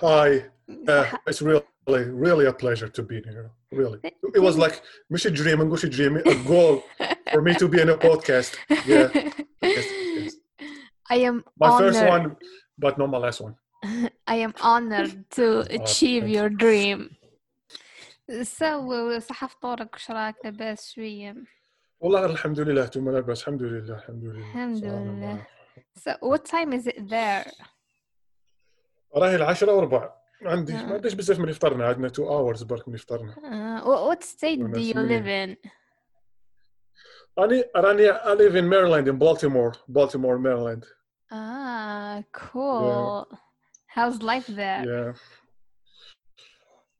hi. Uh, it's really, really a pleasure to be here. Really, it was like مش dream مش dream a goal for me to be in a podcast. Yeah. Yes, yes. I am My honored. first one, but not my last one. I am honored to achieve thank your dream. So صح فطورك وش رايك لاباس شوية؟ والله الحمد لله ثم لاباس الحمد لله الحمد لله الحمد سبحان لله. الله. So what time is it there? راهي العشرة وربع عندي آه. ما عنديش بزاف من فطرنا عندنا 2 hours برك من فطرنا Uh, wh- what state do you وناس live in? راني راني I live in Maryland in Baltimore Baltimore Maryland Ah, cool. How's life there? yeah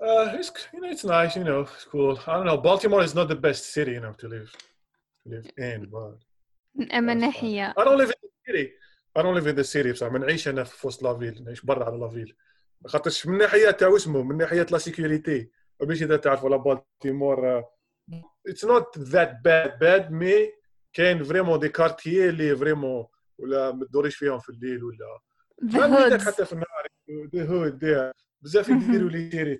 uh, it's you know it's nice you know it's cool I don't know Baltimore is not the best city you know to live to live in but من أما That's fine. ناحية I don't live in the city I don't live in the city بصح ما نعيش أنا في وسط la ville نعيش برا على la ville خاطرش من ناحية تاع اسمه من ناحية la sécurité باش إذا تعرف ولا بالتيمور it's not that bad bad mais كاين vraiment des quartiers اللي vraiment ولا ما تدوريش فيهم في الليل ولا. ما. حتى في النهار the hood بزاف يديروا les séries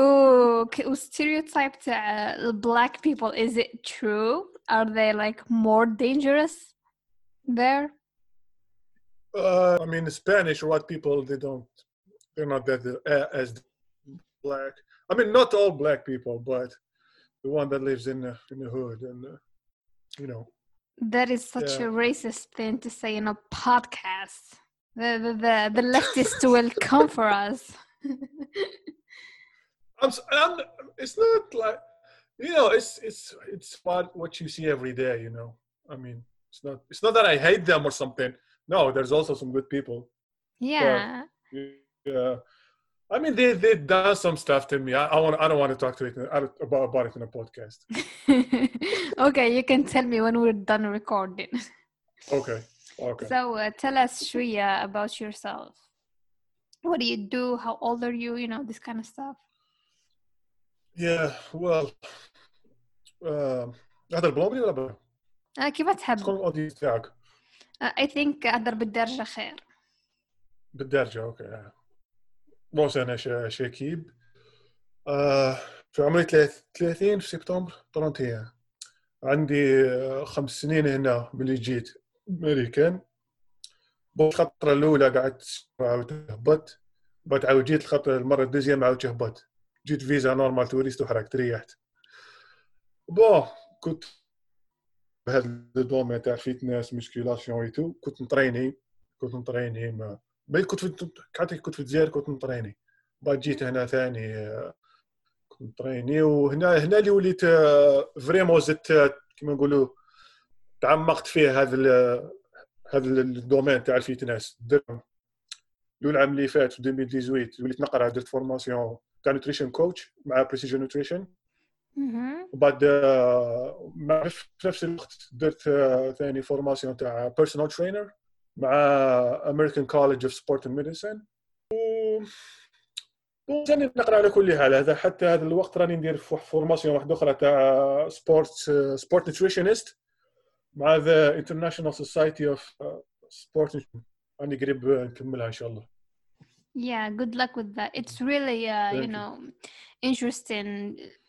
Ooh, ك- stereotype تاع black people is it true? Are they like more dangerous? There? Uh, I mean, Spanish white people they don't they're not that uh, as black. I mean, not all black people, but the one that lives in the, in the hood and uh, you know. That is such Yeah. a racist thing to say in a podcast. The the the, the leftists will come for us. I'm, I'm it's not like you know it's it's it's what what you see every day. You know, I mean, it's not it's not that I hate them or something. No, there's also some good people. yeah. Yeah. I mean, they they done some stuff to me. I, I want. I don't want to talk to it I don't- about about it in a podcast. okay, you can tell me when we're done recording. Okay. Okay. So uh, tell us شوية about yourself. What do you do? How old are you? You know, this kind of stuff. Yeah, well, um, هذا البلومري ولا بلا؟ آه كيف تحب؟ شكون ال audience تاعك؟ آه I think أهدر بالدرجة خير. بالدرجة okay. بوس أنا شا- شاكيب آه في عمري ثلاث- 30 في سبتمبر 31 عندي آه، خمس سنين هنا ملي جيت أمريكان. الخطرة الأولى قعدت عاود هبطت بعد عاود جيت الخطرة المرة ال deuxième عاود هبطت جيت visa normale touriste وحركت ريحت bon كنت بهذا ال domaine تاع fitness musculation oui tout كنت نطريني كنت نطريني ما بل كنت في حتى كنت في الجزائر كنت نطريني بعد جيت هنا ثاني كنت نطريني وهنا هنا اللي وليت آه، vraiment زدت آه، كيما نقولوا تعمقت فيه هذا هذا ال domaine تاع ال fitness العام اللي فات في 2018 وليت نقرأ درت formation تاع nutrition coach مع Precision Nutrition. وبعد آه، مع في نفس الوقت درت آه، ثاني formation تاع personal trainer مع American College of Sport and Medicine وراني نقرأ على كل حال. هذا حتى هذا الوقت راني ندير formation واحدة أخرى تاع sport سبورت نيوتريشنست مع ذا انترناشونال سوسايتي اوف سبورت راني قريب نكملها إن شاء الله. Yeah, good luck with that. It's really, uh, you know, interesting uh,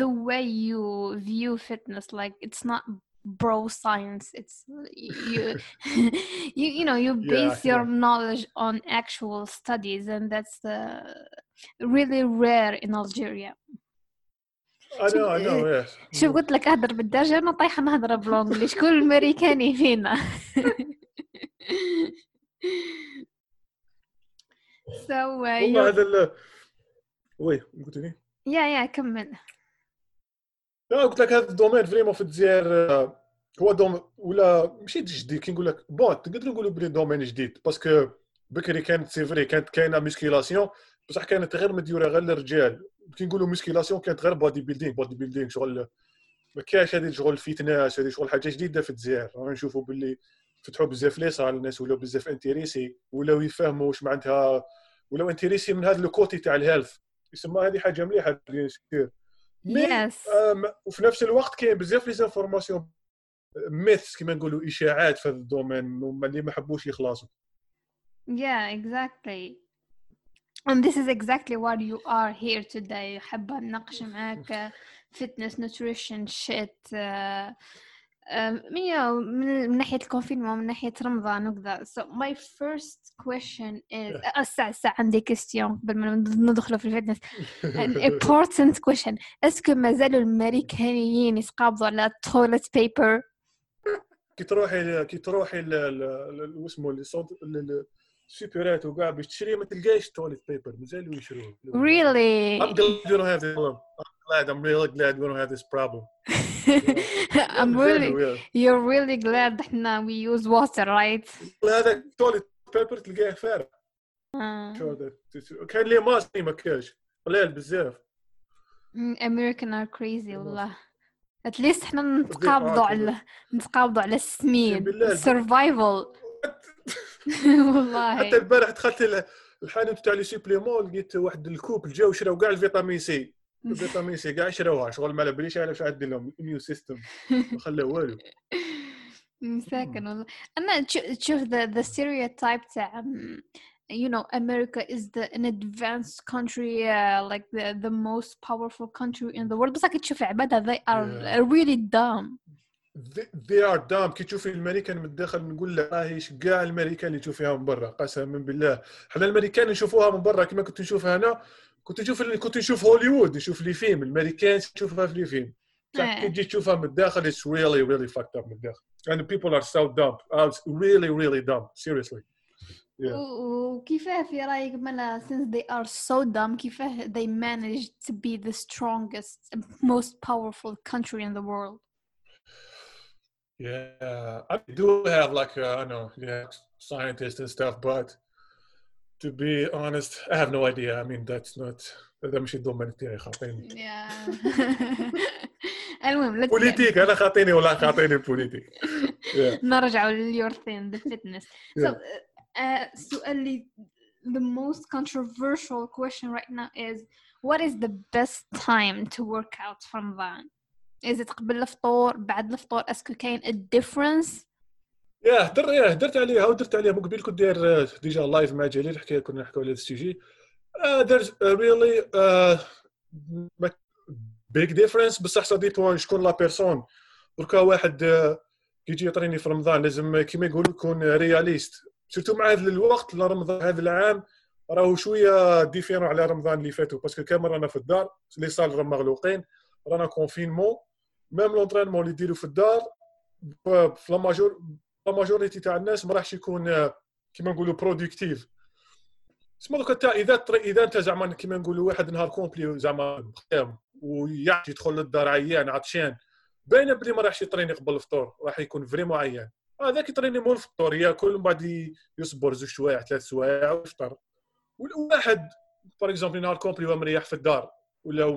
the way you view fitness. Like, it's not bro science. It's you, you, you know, you Yeah, base your yeah. knowledge on actual studies, and that's uh, really rare in Algeria. I know I know yes شوف قلت لك اهدر بالدرجة انا طايحة نهضر بالانجلي شكون الامريكاني فينا so uh, والله you're... هذا ال- وي قلت لي يا يا كمل. لا قلت لك هذا ال domaine vraiment في الجزائر آه، هو domaine ولا ماشي جديد كي نقول لك bon تقدر نقولوا بلي domaine جديد parce que بكري كانت c'est vrai كانت كاينة musculation بصح كانت غير مديورة غير للرجال. كي نقولوا musculation كانت غير bodybuilding bodybuilding شغل ما كاينش هذه شغل ال fitness هذه شغل حاجة جديدة في الجزائر. رانا نشوفوا باللي فتحوا بزاف les salles الناس ولاو بزاف intéressés ولاو يفهموا واش معناتها ولاو intéressés من هذا ال côté تاع ال health يسمى هذه حاجة مليحة bien mais yes. وفي نفس الوقت كاين بزاف les informations. myths كما نقولوا إشاعات في هذا ال domaine هما اللي ما حبوش يخلصوا. Yeah exactly. And this is exactly what you are here today. حابة نناقش معاك fitness nutrition shit uh, من من ناحية ال confinement من ناحية رمضان وكذا. So my first question is الساعة الساعة عندي question قبل ما ندخلوا في ال fitness an important question. est-ce que مازالوا الامريكانيين يتقابضوا على toilet paper كي تروحي كي تروحي اسمه السوبرات وكاع باش تشري ما تلقايش toilet paper مازالوا يشروه. Really? I'm glad you don't have this problem. I'm glad I'm really glad we don't have this problem. I'm really you're really glad إحنا we use water right? هذا تواليت بيبر تلقاه فارغ. كان les masques ما كاش. قليل بزاف. American are crazy والله. at least إحنا نتقابضوا على نتقابضوا على السمين. survival والله. حتى البارح دخلت الحانوت تاع les suppléments لقيت واحد الكوب جاو شراو كاع ال vitamine C. ال vitamine C كاع شراوها شغل ما على واش عاد لهم ال immune system ما والو مساكن والله أنا تشوف the stereotype تاع you know america is the an advanced country uh, like the the most powerful country in the world. بس راك تشوف عبادها they are yeah. really dumb. They are dumb. كي تشوفي الامريكان من الداخل نقول لك راهيش كاع الامريكان اللي تشوفيها من برا. قسما بالله. حنا الامريكان نشوفوها من برا كما كنت نشوفها أنا. كنت نشوف كنت نشوف هوليوود نشوف لي فيلم الامريكان تشوفها في لي فيلم صح كي تجي تشوفها من الداخل it's really really fucked up من الداخل and people are so dumb uh, really really dumb seriously وكيفاه في رايك مالا since they are so dumb كيفاه they managed to be the strongest most powerful country in the world Yeah, I do have like uh, I know yeah scientists and stuff, but to be honest, I have no idea. I mean that's not هذا ماشي الدومين تاعي خاطيني. المهم بوليتيك أنا خاطيني ولا خاطيني بوليتيك. نرجعوا لليور ثين ذا فيتنس. السؤال اللي the most controversial question right now is what is the best time to work out from Ramadan? اذا قبل الفطور بعد الفطور est-ce que كاين ال différence يا در يا درت عليها ودرت عليها مو قبل كنت داير déjà live مع جليل حكي كنا نحكوا على هذا ال sujet. there's really big difference بصح ça dépend شكون la personne دركا واحد كيجي يـ entraîner في رمضان لازم كيما يقولوا يكون réaliste surtout مع هذا الوقت رمضان هذا العام راهو شوية différent على رمضان اللي فاتوا parce que كامل رانا في الدار les salles مغلوقين رانا confinement même l'entraînement اللي يديروا في الدار في la major la majorité تاع الناس ما راحش يكون كيما نقولوا productif تسمى donc اذا اذا انت زعما كيما نقولوا واحد نهار complet زعما خير ويعطي يدخل للدار عيان عطشان باينه بلي ما راحش يطريني قبل الفطور راح يكون vraiment عيان هذاك يطريني مول الفطور ياكل من بعد يصبر زوج سوايع ثلاث سوايع ويفطر والواحد par exemple نهار complet هو مريح في الدار ولا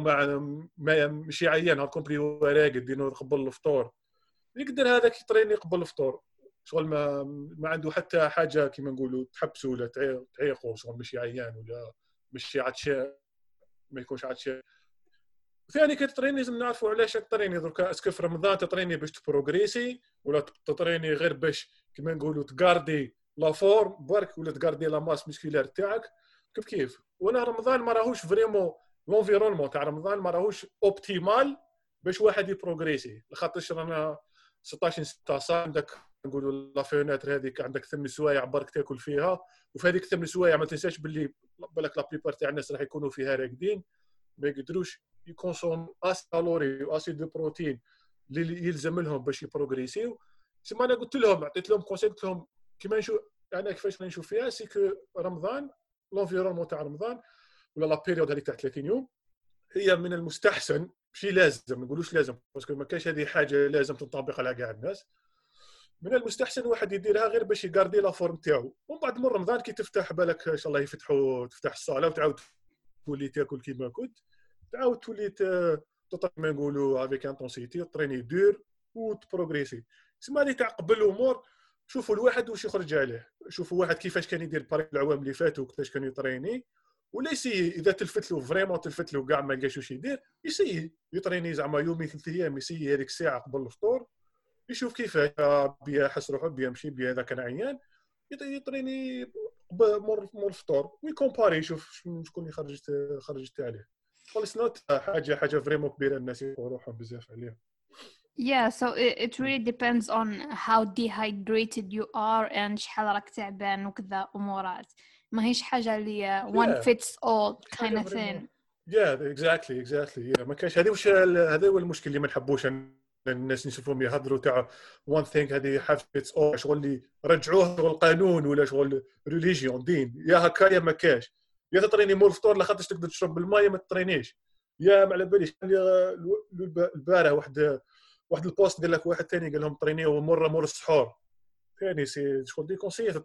ما ماشي عيان هاد complet هو راقد دينو قبل الفطور يقدر هذاك يطريني قبل الفطور شغل ما ما عنده حتى حاجة كيما نقولوا تحبسوا ولا تعيقوا شغل ماشي عيان ولا ماشي عطشان ما يكونش عطشان ثاني كتطريني لازم نعرفوا علاش تطريني دركا est-ce que في رمضان تطريني باش تبروغريسي ولا تطريني غير باش كيما نقولوا تقاردي la forme برك ولا تقاردي la masse musculaire تاعك. كيف كيف؟ وأنا رمضان ما راهوش vraiment l'environnement تاع رمضان ما راهوش optimal باش واحد يبروغريسي. لخاطرش رانا 16 16 عندك نقولوا la fenêtre هذيك عندك ثمن سوايع برك تاكل فيها وفي هذيك ثمن سوايع ما تنساش باللي بالك la plupart تاع الناس راح يكونوا فيها راقدين ما يقدروش يـ consomment assez calories و assez de protéines اللي يلزم لهم باش يبروغريسيو. سما أنا قلت لهم عطيت لهم conseil قلت لهم كيما نشوف أنا كيفاش نشوف فيها c'est que رمضان l'environnement تاع رمضان ولا la période هذيك تاع 30 يوم هي من المستحسن ماشي لازم ما نقولوش لازم parce que ما كاينش هذه حاجة لازم تنطبق على كاع الناس. من المستحسن واحد يديرها غير باش يقاردي la forme تاعو. ومن بعد من رمضان كي تفتح بالك إن شاء الله يفتحوا تفتح الصالة وتعاود تولي تاكل كيما كنت. تعاود تولي كما نقولوا avec intensité t'entraîner dur وتبروغريسي تسمى اللي قبل الأمور شوفوا الواحد واش يخرج عليه. شوفوا واحد كيفاش كان يدير باري العوام اللي فاتوا كيفاش كان يطريني ولا يسي إذا تلفت له vraiment تلفت له كاع ما لقاش واش يدير يسي يطريني زعما يومين ثلاث أيام يسي هذيك الساعة قبل الفطور. يشوف كيفاش بيا حس روحه بيا مشي بيا إذا كان عيان يطريني مور مور الفطور ويكومباري يشوف شكون اللي خرجت خرجت عليه. خلص نوت حاجة حاجة vraiment كبيرة الناس روحهم بزاف عليها. Yeah, so it, it really depends on how dehydrated you are and شحال راك تعبان وكذا أمورات. ما هيش حاجة اللي one Yeah. fits all kind of thing. yeah exactly exactly ما كانش هذه وش هذا هو المشكل اللي ما نحبوش الناس نشوفهم يهضروا تاع one thing هذه fits all شغل اللي رجعوه شغل قانون ولا شغل religion دين. يا هكا يا ما كاش. يا تطريني مور الفطور لا خاطرش تقدر تشرب بالماء يا ما تطرينيش. يا ما على باليش. البارح واحد واحد ال post قال لك واحد ثاني قال لهم طرينيو مرة مور السحور ثاني c'est شغل déconseillé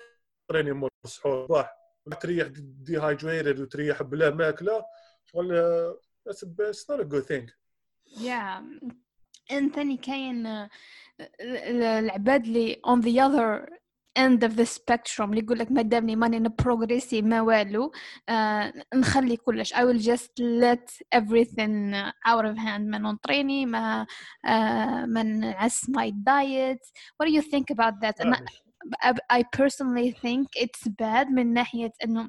تطريني مور السحور صباح تريح dehydrated وتريح بلا ماكلة. شغل it's not a good yeah. and ثاني كاين آه، ال- العباد اللي on the other end of the spectrum اللي يقول لك ما دامني ماني نبروغريسي ما والو آه نخلي كلش I will just let everything out of hand ما نطريني ما آه ما نعس my diet what do you think about that أنا I personally think it's bad من ناحية إنه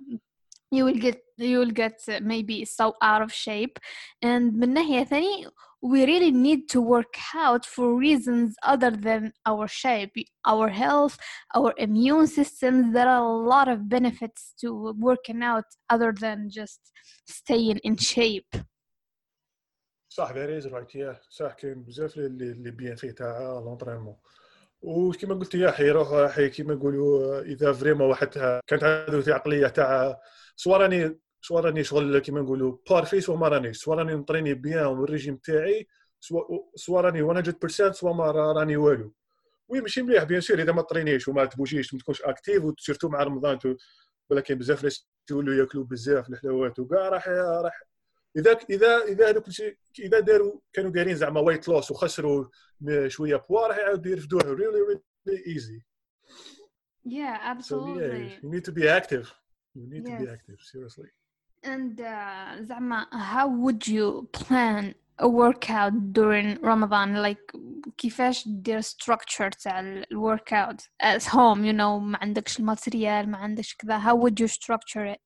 you will get you will get maybe so out of shape and من ناحية ثانية we really need to work out for reasons other than our shape our health our immune systems there are a lot of benefits to working out other than just staying in shape صح ذير از رايت يا صح كاين بزاف اللي اللي بيان فيه تاع لونطرينمون وكما قلت يا حي روح حي كما نقولوا اذا فريمون واحد كانت عنده عقليه تاع سوا راني سوا راني شغل كما نقولوا parfait soit ما رانيش. soit راني نطريني bien وال régime تاعي سوا سوا راني 100% soit ما راني والو. oui ماشي مليح bien sûr إذا ما ترينيش وما تبوجيش ما تكونش active و surtout مع رمضان ولا كاين بزاف ناس يولوا ياكلوا بزاف الحلويات وكاع راح راح. إذا اذا إذا هذوك إذا داروا كانوا دايرين زعما weight loss وخسروا شوية بوا راح يعاودوا يرفدوها really really easy yeah so yeah absolutely. you need to be active. You need to be Yes. active seriously. And uh, زعما how would you plan a workout during Ramadan? Like كيفاش دير structure تاع ال workout at home you know ما عندكش ال matériel ما عندكش كذا how would you structure it?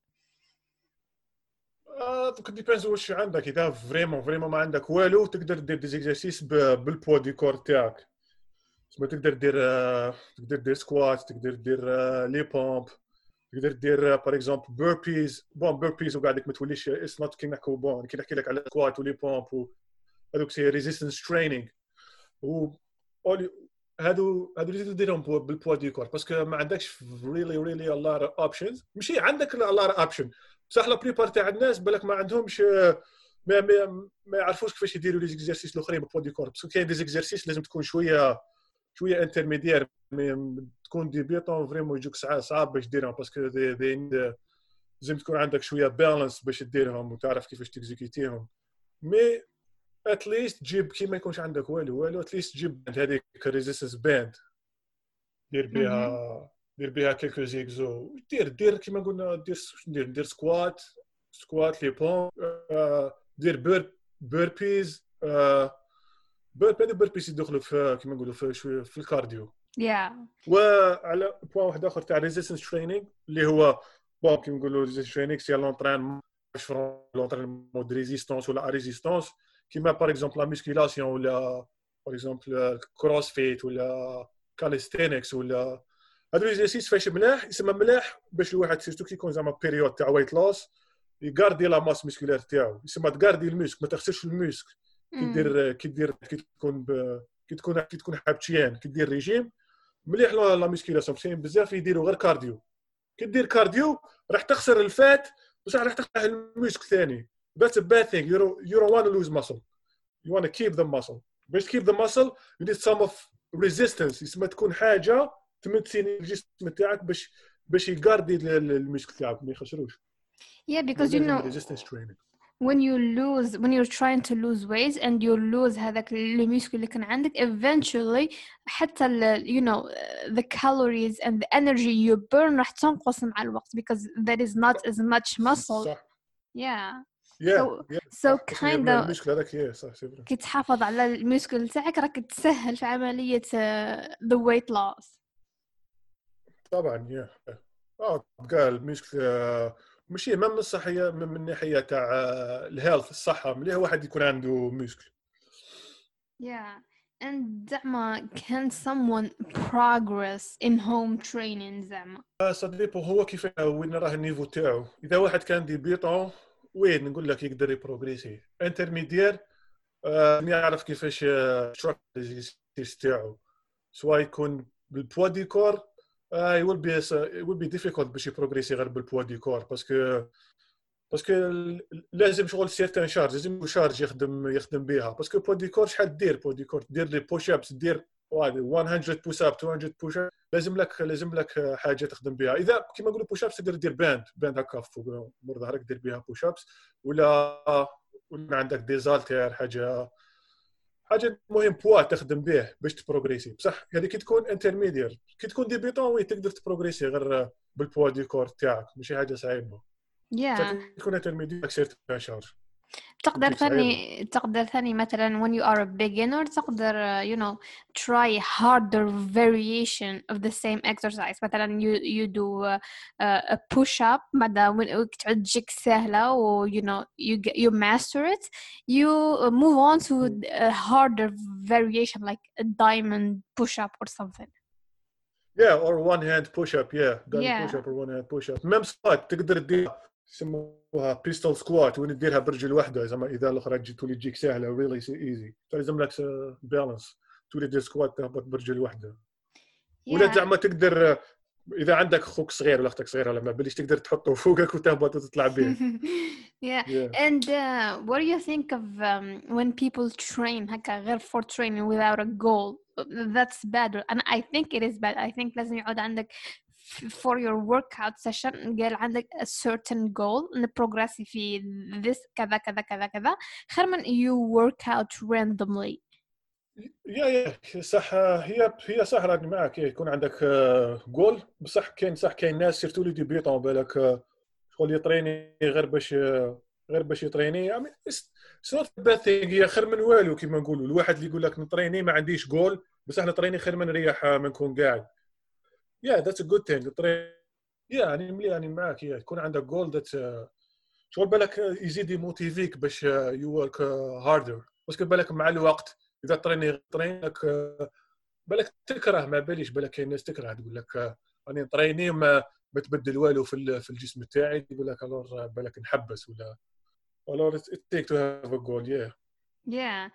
آه دوك depends واش عندك. إذا vraiment vraiment ما عندك والو تقدر دير des exercices بال poids du corps تاعك. تسمى تقدر دير آه، تقدر دير squat تقدر دير آه، les pompes تقدر دير par exemple burpees bon burpees وقاعدك ما توليش it's not كي نحكوا bon كي نحكي لك على squat و les pompes هذوك c'est resistance training و هادو هادو اللي تديرهم بو- بال poids du corps parce que ما عندكش really really a lot of options ماشي عندك a lot of options بصح la plupart تاع الناس بالك ما عندهمش ما ما, ما يعرفوش كيفاش يديروا les exercices الأخرين بال poids du corps parce que كاين des exercices لازم تكون شوية شوية intermédiaire mais- تكون débutant vraiment يجوك صعاب باش ديرهم parce que لازم تكون عندك شوية balance باش ديرهم وتعرف كيفاش تكزيكيتيهم mais at least تجيب كي ما يكونش عندك والو والو at least تجيب هذيك resistance band دير بها دير بها quelques exos دير دير كيما قلنا دير دير دير squat squat les bon آه، دير bur burpees bur هذو burpees يدخلوا في كيما نقولوا في شوية في ال cardio. Yeah. وعلى point واحد آخر تاع resistance training اللي هو bon كيما نقولوا resistance training c'est l'entraîn- l'entraînement de résistance ولا résistance كيما par exemple la musculation ولا par exemple CrossFit ولا calisthenics ولا هادو les exercices فاش ملاح يسمى ملاح باش الواحد surtout كي يكون زعما période تاع weight loss يغاردي la masse musculaire تاعو يسمى تغاردي ال muscle ما تخسرش ال muscle كي Mm. دير كي دير كي تكون ب... كي تكون كي تكون حابتيان كي دير ريجيم. مليح la la musculation كاين بزاف يديروا غير cardio. كي دير cardio راح تخسر ال fat بصح راح تخسر ال muscle ثاني. That's a bad thing. You don't you don't want to lose muscle. You want to keep the muscle. باش keep the muscle you need some of resistance. يسمى تكون حاجة تمتسين الجسم تاعك باش باش يقاردي ال- ال- الميسك تاعك ما يخسروش. Yeah because you know resistance training. when you lose when you're trying to lose weight and you lose هذاك الميسكل اللي كان عندك eventually حتى ال you know the calories and the energy you burn راح تنقص مع الوقت because there is not as much muscle صح yeah yeah, So- yeah. so صح. kind of المشكل هذاك yeah صح سي فري كي تحافظ على الميسكل تاعك راك تسهل في عملية uh, the weight loss طبعا yeah اه قال مشكل آه، ماشي ما من الصحية من الناحيه تاع آه، الهيلث الصحة مليح واحد يكون عنده مشكل. Yeah. And زعما can someone progress in home training زعما؟ صديقه هو كيف وين راه النيفو تاعو. إذا واحد كان ديبيطون وين؟ نقول لك يقدر يبروغريسي. انترميدير آه يعرف كيفاش الستراكشرز تاعو. سواء يكون بال poids du corps آه it will be it will be difficult باش يبروغريسي غير بال poids du corps parce que parce que لازم شغل certaine charge لازم charge يخدم يخدم بها parce que poids du corps شحال دير؟ poids du corps دير les push ups دير 100 push up 200 push up لازم لك لازم لك حاجة تخدم بها إذا كيما نقولوا push ups تقدر دير band band هكا فوق مور ظهرك دير بها push ups ولا ولا عندك des haltères حاجة حاجة مهم بوا تخدم به باش تبروغريسي بصح؟ هذه كي تكون intermédiaire كي تكون débutant oui تقدر تبروغريسي غير بال poids du corps تاعك ماشي حاجة صعيبة. Yeah. تكون intermédiaire certaine charge. تقدر ممكن ثاني تقدر ثاني مثلا when you are a beginner تقدر uh, you know try harder variation of the same exercise مثلا you you do uh, uh, a push up بعد when تعود تجيك سهلة و you know you get, you master it you uh, move on to a harder variation like a diamond push up or something Yeah, or one hand push up, yeah. Gun Yeah. push up or one hand push up. ميم سكوات تقدر تدير يسموها pistol squat وين تديرها برجل واحدة زعما إذا الأخرى تولي تجيك سهلة really easy فلازم لك balance تولي تدير squat تهبط برجل واحدة ولا. زعما تقدر إذا عندك أخوك صغير ولا أختك صغيرة لما بليش تقدر تحطه فوقك وتهبط وتطلع به yeah Yeah. And uh, what do you think of um, when people train هكا غير for training without a goal? That's bad. And I think it is bad. I think لازم يعود عندك for your workout session قال عندك a certain goal progressي في this كذا كذا كذا كذا. خير من you work out randomly. يا يا صح هي هي صح راني معك إيه، يكون عندك جول بصح كاين صح كاين ناس سيرتو لي ديبيطون بالك آه، شغل يطريني غير باش آه، غير باش يطريني. it's not bad هي خير من والو كيما نقولوا الواحد اللي يقول لك نطريني ما عنديش جول بصح نطريني خير من نريح آه، ما نكون قاعد. yeah that's a good thing yeah يعني ملي يعني معك يا يكون عندك goal that شغل بالك آه، يزيد يموتيفيك باش you work harder parce que بالك مع الوقت؟ إذا طريني طرينك آه، بالك تكره ما باليش بالك كاين ناس تكره تقول لك آه، راني نطريني ما ما تبدل والو في في الجسم تاعي يقول لك alors بالك نحبس ولا alors تيك to have a goal yeah Yeah.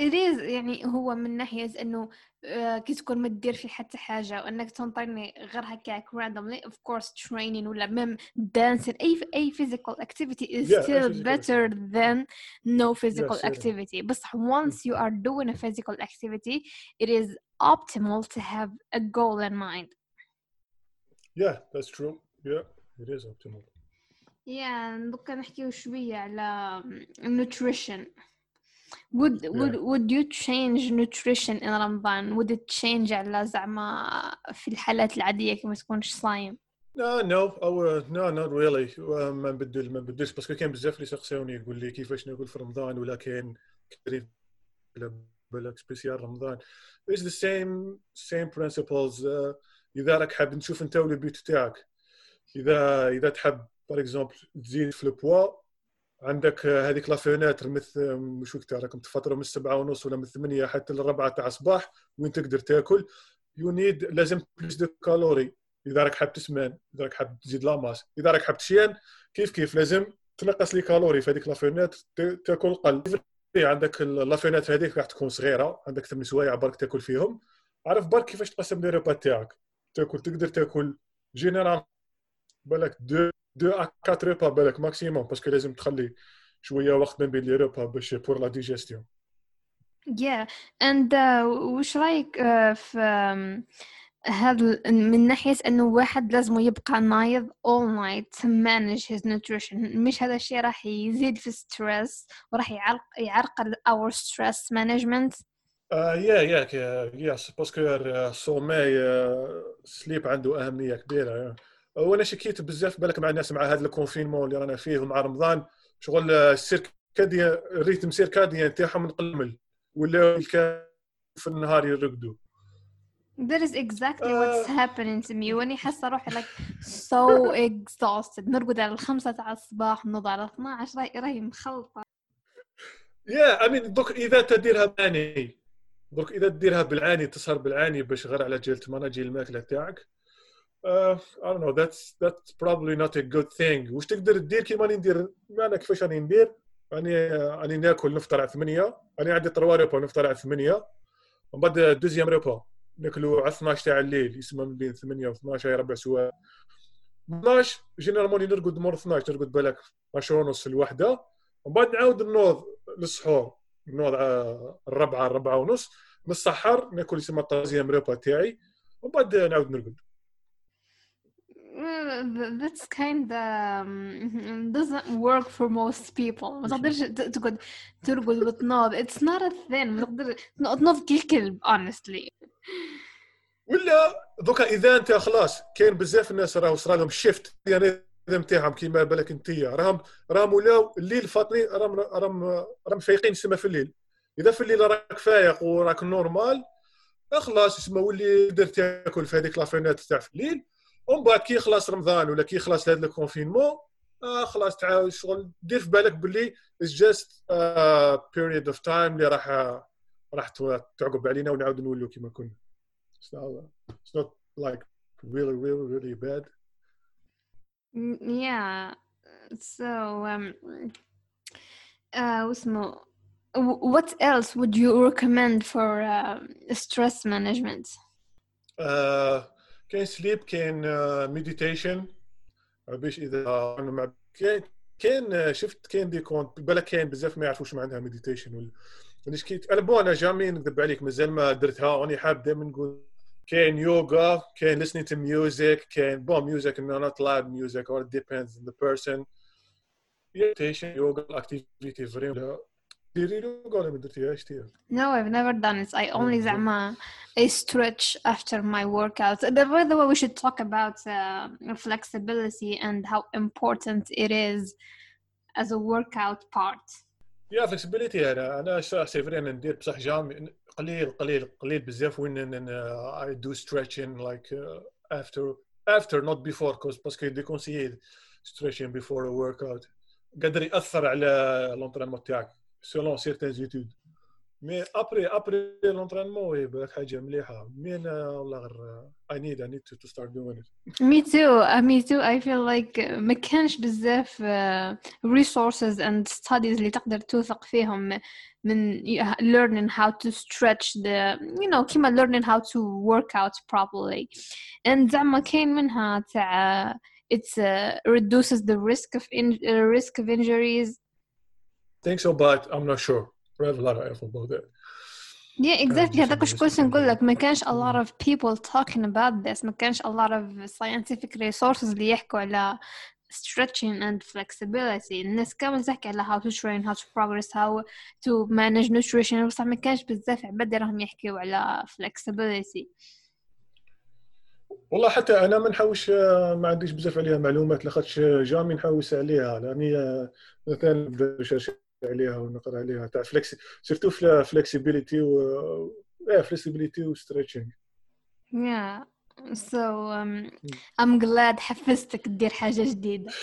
It is يعني هو من ناحية انه آه، كي تكون ما تدير في حتى حاجة وانك تنطرني غير هكاك randomly of course training ولا ميم dancing اي اي physical activity is Yeah, still physical better than no physical certainly. activity بس once you are doing a physical activity it is optimal to have a goal in mind Yeah, that's true. Yeah, it is optimal. yeah دوكا نحكيو شوية على nutrition Would would would you change nutrition in Ramadan would it change على زعما في الحالات العادية كي ما تكونش صايم No, no, oh no, not really. ما نبدل ما نبدلش parce que كاين بزاف اللي يسقسوني يقول لي كيفاش ناكل في رمضان ولا كاين بالك spécial رمضان. It's the same same principles. آه، إذا راك حاب نشوف أنت وال but تاعك. إذا إذا تحب par exemple تزيد في البوا عندك هذيك la fenêtre مثل مش وقتها راكم تفطروا من السبعة ونص ولا من الثمانية حتى الربعة تاع الصباح وين تقدر تاكل. you need لازم plus de calories إذا راك حاب تسمان إذا راك حاب تزيد la masse إذا راك حاب تشيان كيف كيف؟ لازم تنقص les calories في هذيك la fenêtre تاكل قل. عندك la fenêtre هذيك راح تكون صغيرة عندك ثمان سوايع برك تاكل فيهم. عرف برك كيفاش تقسم les repas تاعك. تاكل تقدر تاكل général بالك deux deux à 4 repas بالك maximum parce que لازم تخلي شوية وقت بين بين les repas باش pour la digestion yeah. And uh, وش رأيك uh, في هذا من ناحية إنه واحد لازم يبقى نايض all night to manage his nutrition. مش هذا الشيء راح يزيد في stress وراح يعرق يعرقل our stress management آه yeah ياك yes parce que ال sommeil sleep عنده أهمية كبيرة وأنا شكيت بزاف بالك مع الناس مع هذا ال confinement اللي رانا فيه ومع رمضان. شغل ال circadien ال rythme circadien تاعهم نقلمل ولا في النهار يرقدوا That is exactly what's آه. happening to me. وأني حاسة روحي like so exhausted. نرقد على الخمسة على الصباح نوض على 12 راهي راهي مخلطة. yeah I mean دوك إذا تديرها بالعاني دوك إذا تديرها بالعاني تسهر بالعاني باش غير على جيل تمانجي الماكلة تاعك. Uh, I don't know that's that's probably not a good thing. واش تقدر دير كيما راني ندير ما أنا كيفاش راني ندير راني راني ناكل نفطر على 8 راني عندي trois repas نفطر على 8 ومن بعد deuxième repas ناكلو على 12 تاع الليل يسمى من بين 8 و 12 هي ربع سوايع. 12 généralement نرقد مور 12 نرقد بالك 10 ونص الوحدة. ومن بعد نعاود نوض للسحور نوض على الربعة الربعة ونص. نسحر ناكل يسمى الطازيام ريبا تاعي. ومن بعد نعاود نرقد. That's kind of um, doesn't work for most people. ما تقدرش تقعد ترقد وتنوض it's not a thing. ما تقدر تنوض كي الكلب honestly. ولا دوكا إذا أنت خلاص كاين بزاف الناس راهو صرا لهم شيفت يعني نتاعهم كيما بالك أنت. راهم راهم ولاو الليل فاطنين راهم راهم راهم فايقين يسمى في الليل. إذا في الليل راك فايق وراك normal خلاص يسمى ولي تقدر تاكل في هذيك la fenêtre تاع في الليل. ومن بعد كي يخلص رمضان ولا كي يخلص هذا ال confinement آه خلاص تعاود شغل. دير في بالك باللي it's just period of time اللي راح راح تعقب علينا ونعاود نولوا كيما كنا. It's not, it's not like really, really, really bad. Mm, yeah. So um uh واسمه what else would you recommend for uh, stress management? Uh, كاين sleep كاين uh, meditation باش إذا مع كاين uh, شفت كاين des comptes بالك كاين بزاف ما يعرفوش معناها meditation ولا. علاش كي أنا بون أنا جامي نكذب عليك مازال ما درتها واني حاب دائما نقول كاين يوغا كاين listening to music كاين بون no not loud music or it depends on the person. Meditation فريم ديري يوغا ولا ما درتيهاش تيها No, I've never done it. I only Mhm. زعما I stretch after my workout. The- By the way, we should talk about uh, flexibility and how important it is as a workout part. يا فلكسبيليتي انا انا سيفري انا ندير بصح جام قليل قليل قليل بزاف وين اي دو stretching like uh, after after not before cause باسكو دي كونسيي stretching before a workout قادر ياثر على لونترينمون تاعك سولون سيرتان زيتود مي ابري ابري لونترينمون وي بالك حاجه مليحه مي انا والله غير I need I need to, to start doing it Me too. Uh, me too. I feel like uh, ما كانش بزاف uh, resources and studies اللي تقدر توثق فيهم من y- learning how to stretch the you know كيما learning how to work out properly and زعما كاين منها تاع it uh, reduces the risk of in, uh, risk of injuries think so but I'm not sure I have a lot of info about that Yeah, exactly. هذاك واش كنت نقول لك ما كانش a Mm. lot of people talking about this ما كانش a lot of scientific resources اللي يحكوا على stretching and flexibility الناس كامل تحكي على how to train how to progress how to manage nutrition بصح ما كانش بزاف عباد راهم يحكيوا على flexibility والله حتى أنا ما نحوش آه، ما عنديش بزاف عليها معلومات لاخاطش jamais نحوس عليها لاني آه، مثلا عليها ونقرا عليها تاع flexi surtout flexibility و إيه flexibility و stretching yeah so um, I'm glad حفزتك تدير حاجة جديدة.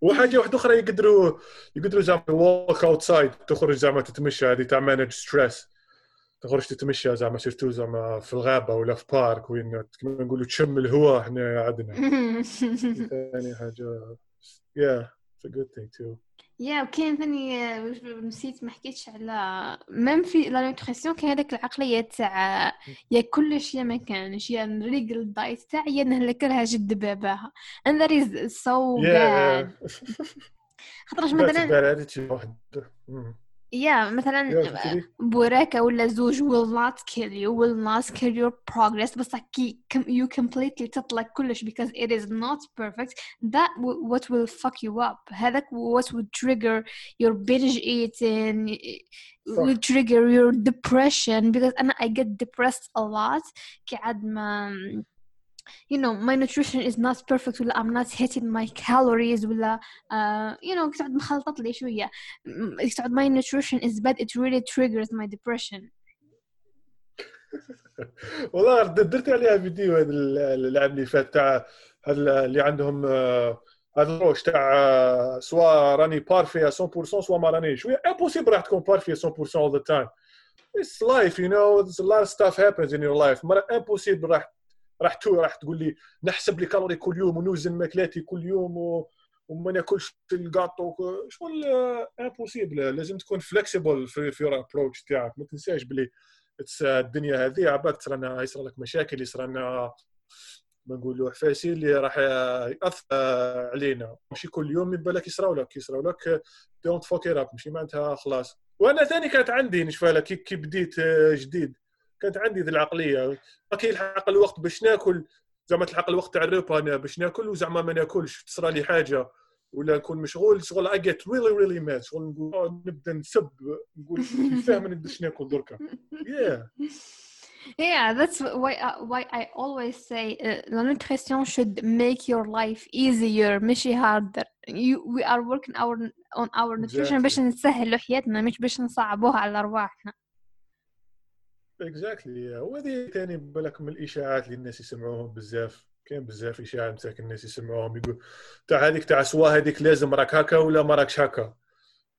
وحاجة واحدة أخرى يقدروا يقدروا زعما walk outside تخرج زعما تتمشى هذه تاع manage stress تخرج تتمشى زعما surtout زعما في الغابة ولا في parc وين كما نقولوا تشم الهواء هنا عندنا. ثاني حاجة yeah it's a good thing to yeah وكاين ثاني آه، نسيت ما حكيتش على même في la nutrition كاين هذاك العقلية تاع يا كلش يا ما كانش يا نريق ال diet تاعي يا نهلكلها جد باباها. And that is so bad. خاطرش مثلا مثلا attitude واحد مم. يا مثلا يا تدري؟ بوراكة ولا زوج will not kill you will not kill your progress بس كي com- you completely تطلق كلش because it is not perfect that w- what will fuck you up هذاك what would trigger your binge eating صح. will trigger your depression because أنا I get depressed a lot كي عاد ما you know my nutrition is not perfect ولا I'm not hitting my calories ولا uh, you know تقعد مخلطط لي شوية تقعد my nutrition is bad it really triggers my depression والله درت عليها فيديو هذا اللعب اللي فات تاع اللي عندهم آه، هذا الروش تاع آه، سوا راني بارفي 100% سوا ما رانيش امبوسيبل راح تكون بارفي 100% all the time it's life you know there's a lot of stuff happens in your life مرة امبوسيبل راح راح tout راح تقول لي نحسب les calories كل يوم ونوزن ماكلاتي كل يوم و... وما ناكلش الكاطو شغل impossible لازم تكون flexible في في الـ approach تاعك. ما تنساش بلي الدنيا هذه عباك ترانا يصير لك مشاكل يصير لنا ما نقولوا حفاسي اللي راح يأثر علينا. ماشي كل يوم يبان لك يصراو لك يصراو لك دونت فوك اب ماشي معناتها خلاص. وأنا ثاني كانت عندي نشفى كي بديت جديد. كانت عندي ذي العقلية ما كيلحق الوقت باش ناكل زعما تلحق الوقت تاع الروبا أنا باش ناكل وزعما ما ناكلش تصرى لي حاجة ولا نكون مشغول شغل اي جيت ريلي ريلي ماد شغل نقول نبدأ نسب نقول كيفاه ما نقدرش ناكل دركا yeah Yeah, that's why uh, why I always say uh, the nutrition should make your life easier ماشي harder. You, we are working our on our nutrition exactly. باش نسهلوا حياتنا مش باش نصعبوها على أرواحنا. اكزاكتلي وهذه ثاني بالك من الإشاعات اللي الناس يسمعوهم بزاف. كاين بزاف إشاعات مساكن الناس يسمعوهم يقول تاع هذيك تاع سوا هذيك لازم راك هكا ولا ما راكش هكا.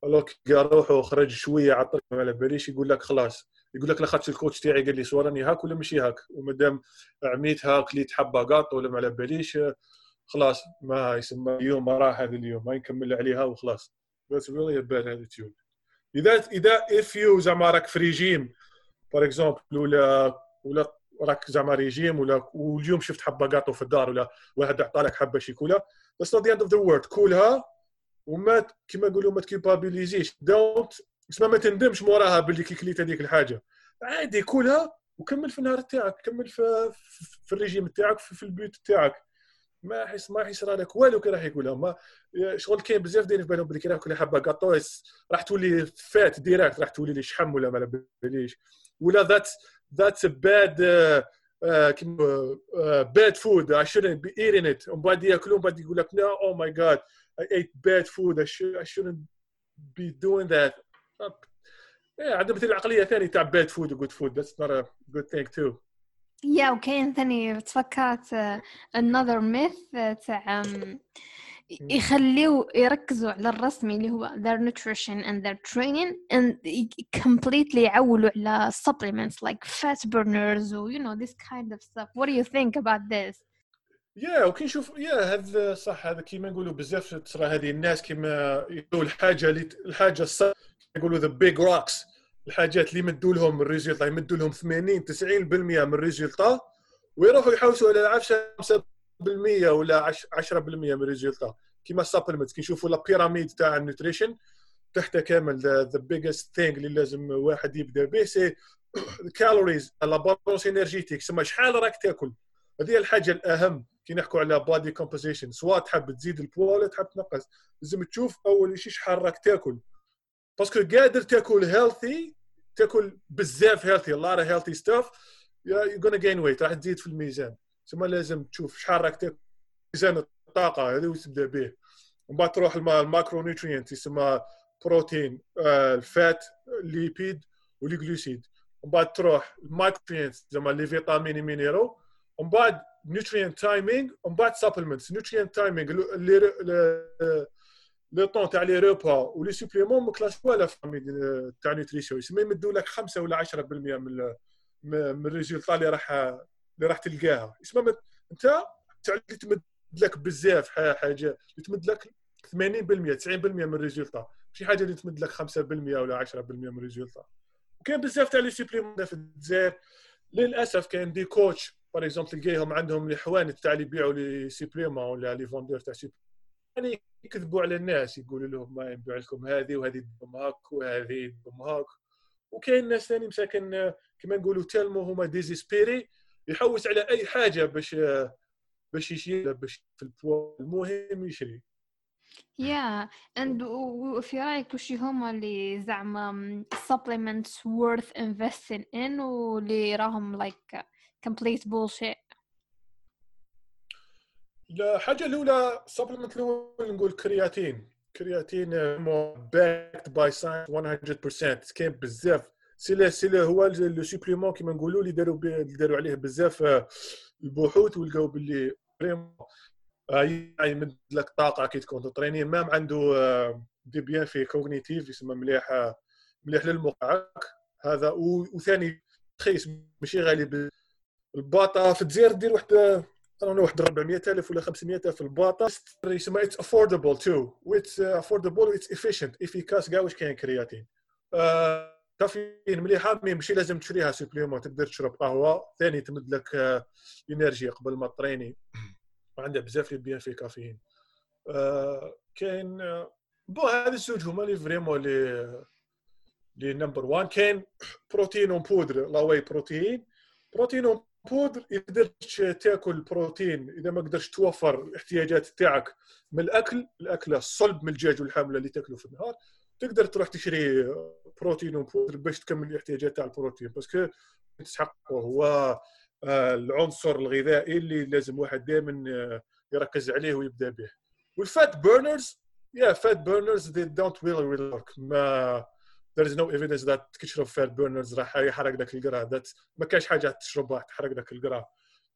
alors روح وخرج شوية على الطريق ما على باليش يقول لك خلاص. يقول لك لاخاطش الـ coach تاعي قال لي soit راني هاك ولا ماشي هاك. ومادام عميتها كليت حبه قاط ولا ما على باليش خلاص ما يسمى اليوم راح هذا اليوم ما يكمل عليها وخلاص. بس really a bad attitude. إذا إذا if you زعما راك في régime par exemple ولا ولا راك زعما ريجيم ولا واليوم شفت حبة قاطو في الدار ولا واحد عطى لك حبة شيكولا بس not the end of the world كولها وما كيما نقولوا ما تculpabiliser يش. don't اسمها ما تندمش موراها باللي كي كليت هذيك الحاجة. عادي كولها وكمل في النهار تاعك كمل في, في الريجيم تاعك في, الـ but تاعك. ما حس ما يصرى لك والو كي راح يقولها. ما شغل كاين بزاف دايرين في بالهم بلي كي راح كل حبة كاطو راح تولي fat direct راح تولي لي شحم ولا ما باليش. ولا ذات ذاتس باد باد فود I shouldn't be eating it ومن بعد ياكلون من بعد يقول لك no oh my god I ate bad food I, should, I shouldn't be doing that yeah, عندهم مثل العقليه ثانيه تاع bad food و good food that's not a good thing too يا وكاين ثاني تفكرت another myth تاع يخليو يركزوا على الرسمي اللي هو their nutrition and their training and completely يعولوا على supplements like fat burners or you know this kind of stuff. What do you think about this? yeah وكي نشوف yeah هذا صح هذا كيما نقولوا بزاف تصرى هذه الناس كيما يقولوا الحاجة اللي الحاجة الصح يقولوا the big rocks الحاجات اللي يمدوا لهم الـ résultat يمدوا لهم 80 90% من الـ résultat ويروحوا يحوسوا على 5% ولا 10% من الـ résultat كيما الـ supplement كي نشوفوا la pyramide تاع الـ nutrition تحت كامل the biggest thing اللي لازم واحد يبدأ به c'est الـ calories la balance énergétique سما شحال راك تاكل؟ هذه الحاجة الأهم كي نحكوا على body composition سواء تحب تزيد البوا ولا تحب تنقص. لازم تشوف أول شيء شحال راك تاكل. parce que قادر تاكل healthy تاكل بزاف healthy like healthy stuff you gonna gain weight راح تزيد في الميزان. ثم لازم تشوف شحال راك تاكل ميزان الطاقة هذا وتبدا به ومن بعد تروح الـ macronutrient يسمى بروتين الفات الليبيد والجلوسيد ومن بعد تروح الـ micronutrient زعما les vitamines minéraux. ومن بعد nutrient timing ومن بعد supplements nutrient timing le temps تاع les repas و les suppléments ما كلاس ولا فامي تاع nutrition يسمى يمدوا لك 5 ولا 10% من من الـ résultat اللي راح اللي راح تلقاها. يسمى انت تعلي تمد لك بزاف حاجة. تمد لك 80% 90% من الـ résultat. ماشي حاجة اللي تمد لك 5% ولا 10% من الـ résultat. وكاين بزاف تاع les suppléments في الجزائر. للأسف كاين des coachs par exemple تلقاهم عندهم les حوانت تاع اللي يبيعوا les suppléments ولا les vendeurs تاع يعني يكذبوا على الناس يقولوا لهم ما يبيع لكم هذه وهذه تضم هاك وهذه تضم هاك. وكاين ناس ثاني مساكن كما نقولوا تالمو هما désespérés. يحوس على أي حاجة باش باش يشري باش في البوا المهم يشري. yeah and وفي رايك وش هما اللي زعما supplements worth investing in واللي راهم like complete bullshit الحاجة الأولى supplement الأول نقول كرياتين creatine backed by science 100% كاين بزاف. c'est c'est هو le supplément كيما نقولوا اللي داروا داروا عليه بزاف البحوث ولقاو باللي vraiment يمد لك طاقه كي تكون تطريني même عنده des bienfaits cognitifs يسمى مليح مليح للمخ هذا وثاني رخيص ماشي غالي الباطا في الجزائر دير واحد أنا واحد 400000 ولا 500000 الباطا يسمى it's affordable too وit's affordable وit's efficient efficace كاع واش كاين creatine caffeine مليحة mais ماشي لازم تشريها supplément تقدر تشرب قهوة. ثاني تمد لك energy قبل ما تريني عندها بزاف les bienfaits caféine. كاين بو هذا الزوج هما اللي vraiment les les number 1 كاين protéine en poudre la whey protéine. protéine en poudre إذا تاكل بروتين إذا ما قدرتش توفر الاحتياجات تاعك من الأكل الاكله الصلب من الدجاج واللحم اللي تاكله في النهار. تقدر تروح تشري protéine en poudre باش تكمل الاحتياجات تاع البروتين parce que تستحقه هو آه، العنصر الغذائي اللي لازم واحد دائما آه، يركز عليه ويبدأ به. والـ fat burners yeah fat burners don't really really work. ما there is no evidence that تشرب fat burners راح يحرق لك الـ gras ما كاينش حاجة تشربها تحرق لك الـ gras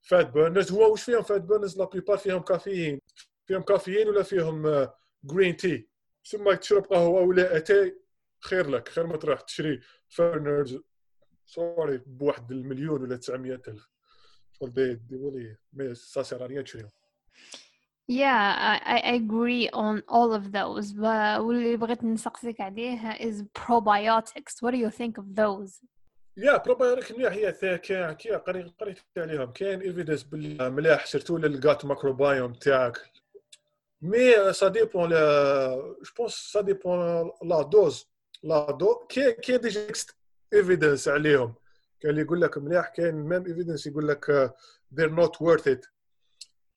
fat burners هو واش فيهم fat burners la plupart فيهم كافيين. فيهم كافيين ولا فيهم green tea ثم تشرب قهوة ولا أتاي خير لك خير ما تروح تشري burners surtout بواحد المليون ولا 900 ألف شغل دي دي ولي mais ça sert à rien تشريهم Yeah, I, I agree on all of those. واللي بغيت نسقسيك عليه is probiotics. What do you think of those? yeah probiotic مليح هي كاين كي قريت عليهم كاين evidence باللي مليح surtout لل gut microbiome تاعك mais ça dépend je pense ça dépend la dose la do كاين كاين déjà evidence عليهم كاين اللي يقول لك مليح كاين même evidence يقول لك they're not worth it.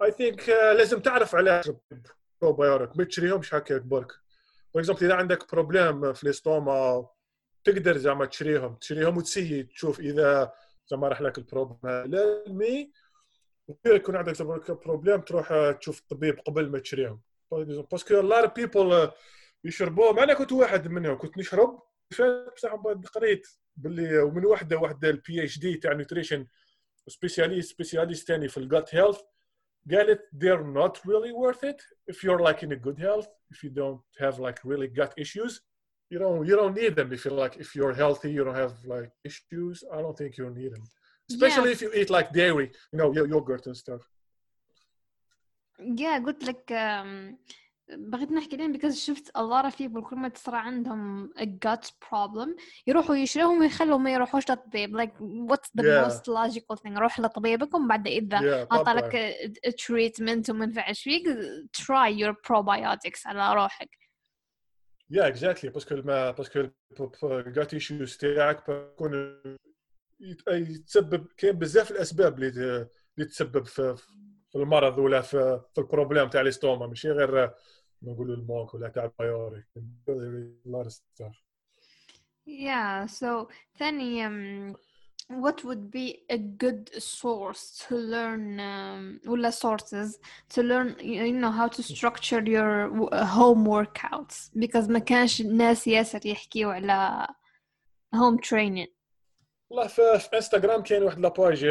I think لازم تعرف على بروبايوتيك ما تشريهمش هكاك برك par exemple إذا عندك problème في l'estomac تقدر زعما تشريهم. تشريهم وت essayer تشوف إذا زعما راح لك ال problème mais يكون عندك problème تروح تشوف الطبيب قبل ما تشريهم parce que la plupart يشربوهم أنا كنت واحد منهم كنت نشرب بصح قريت باللي ومن وحده وحده ال PhD تاع nutrition سبيسياليست سبيسياليست ثاني في الجات هيلث قالت they're not really worth it if you're like in a good health if you don't have like really gut issues you don't you don't need them if you're like if you're healthy you don't have like issues i don't think you need them especially yeah. if you eat like dairy you know yogurt and stuff yeah قلت لك um, بغيت نحكي لهم because شفت a lot of people كل ما تصير عندهم a gut problem يروحوا يشريهم ويخلوا ما يروحوش للطبيب like what's the yeah. most logical thing روح لطبيبكم بعد إذا yeah, أعطى لك treatment وما نفعش فيك try your probiotics على روحك yeah exactly parce que ما parce que gut issues تاعك بكون يتسبب كاين بزاف الأسباب اللي تسبب في المرض ولا في في ال problème تاع l'estomac. ماشي غير نقولوا الموك ولا تاع البايوري Yeah, so ثاني um, what would be a good source to learn um, ولا sources to learn you know how to structure your home workouts? Because ما كانش الناس ياسر يحكيوا على home training. والله في, في انستغرام كاين واحد la page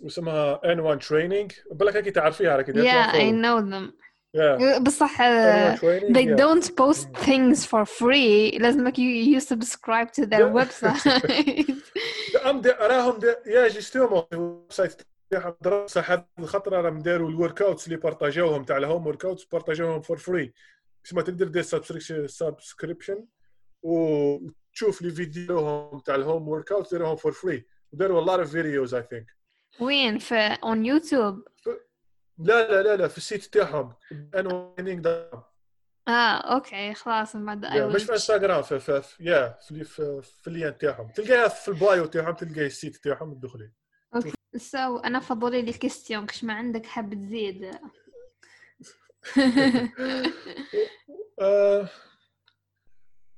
واسمها N1 Training. بالك أكيد تعرفيها Yeah I know them. Yeah. بصح uh, they don't post things for free. لازمك you, you subscribe to their website. راهم yeah justement ال website صح هذا الخطرة راهم داروا ال workouts اللي partageaw هم تاع ال home workouts partageaw هم for free ما تقدر دير subscription وتشوف les vidéos هم تاع ال home workouts داروهم for free وداروا a lot of videos I think. وين؟ في on يوتيوب لا لا لا لا في ال site تاعهم. أنا آه okay خلاص من بعد مش في انستغرام في في, في yeah في في, في ال lien تاعهم. تلقاها في ال bio تاعهم تلقاي ال site تاعهم تدخلي okay. So أنا فضولي les questions كش ما عندك حاب تزيد؟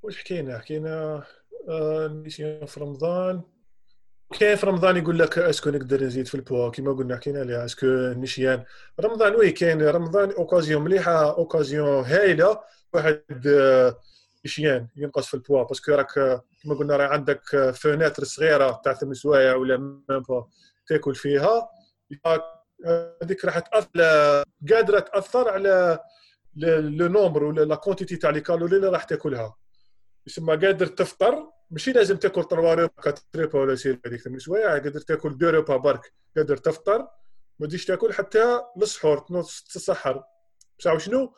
آه، وش حكينا حكينا آه، في رمضان. كاين في رمضان يقول لك est-ce que نقدر نزيد في البوا كيما قلنا حكينا عليها est-ce que نشيان رمضان oui كاين رمضان occasion مليحة occasion هايلة. واحد آه، يشيان ينقص في ال poids parce que راك كيما قلنا راه عندك fenêtre صغيرة تاع ثمان سوايع ولا تاكل فيها. هذيك راح تأثر قادرة تأثر على le nombre ولا la quantité تاع les calories اللي راح تاكلها. يسمى قادر تفطر. ماشي لازم تاكل 3 repas 4 repas ولا sur هذيك ثمان سوايع قادر تاكل 2 repas برك قادر تفطر ما تجيش تاكل حتى للسحور تسحر. بصح شنو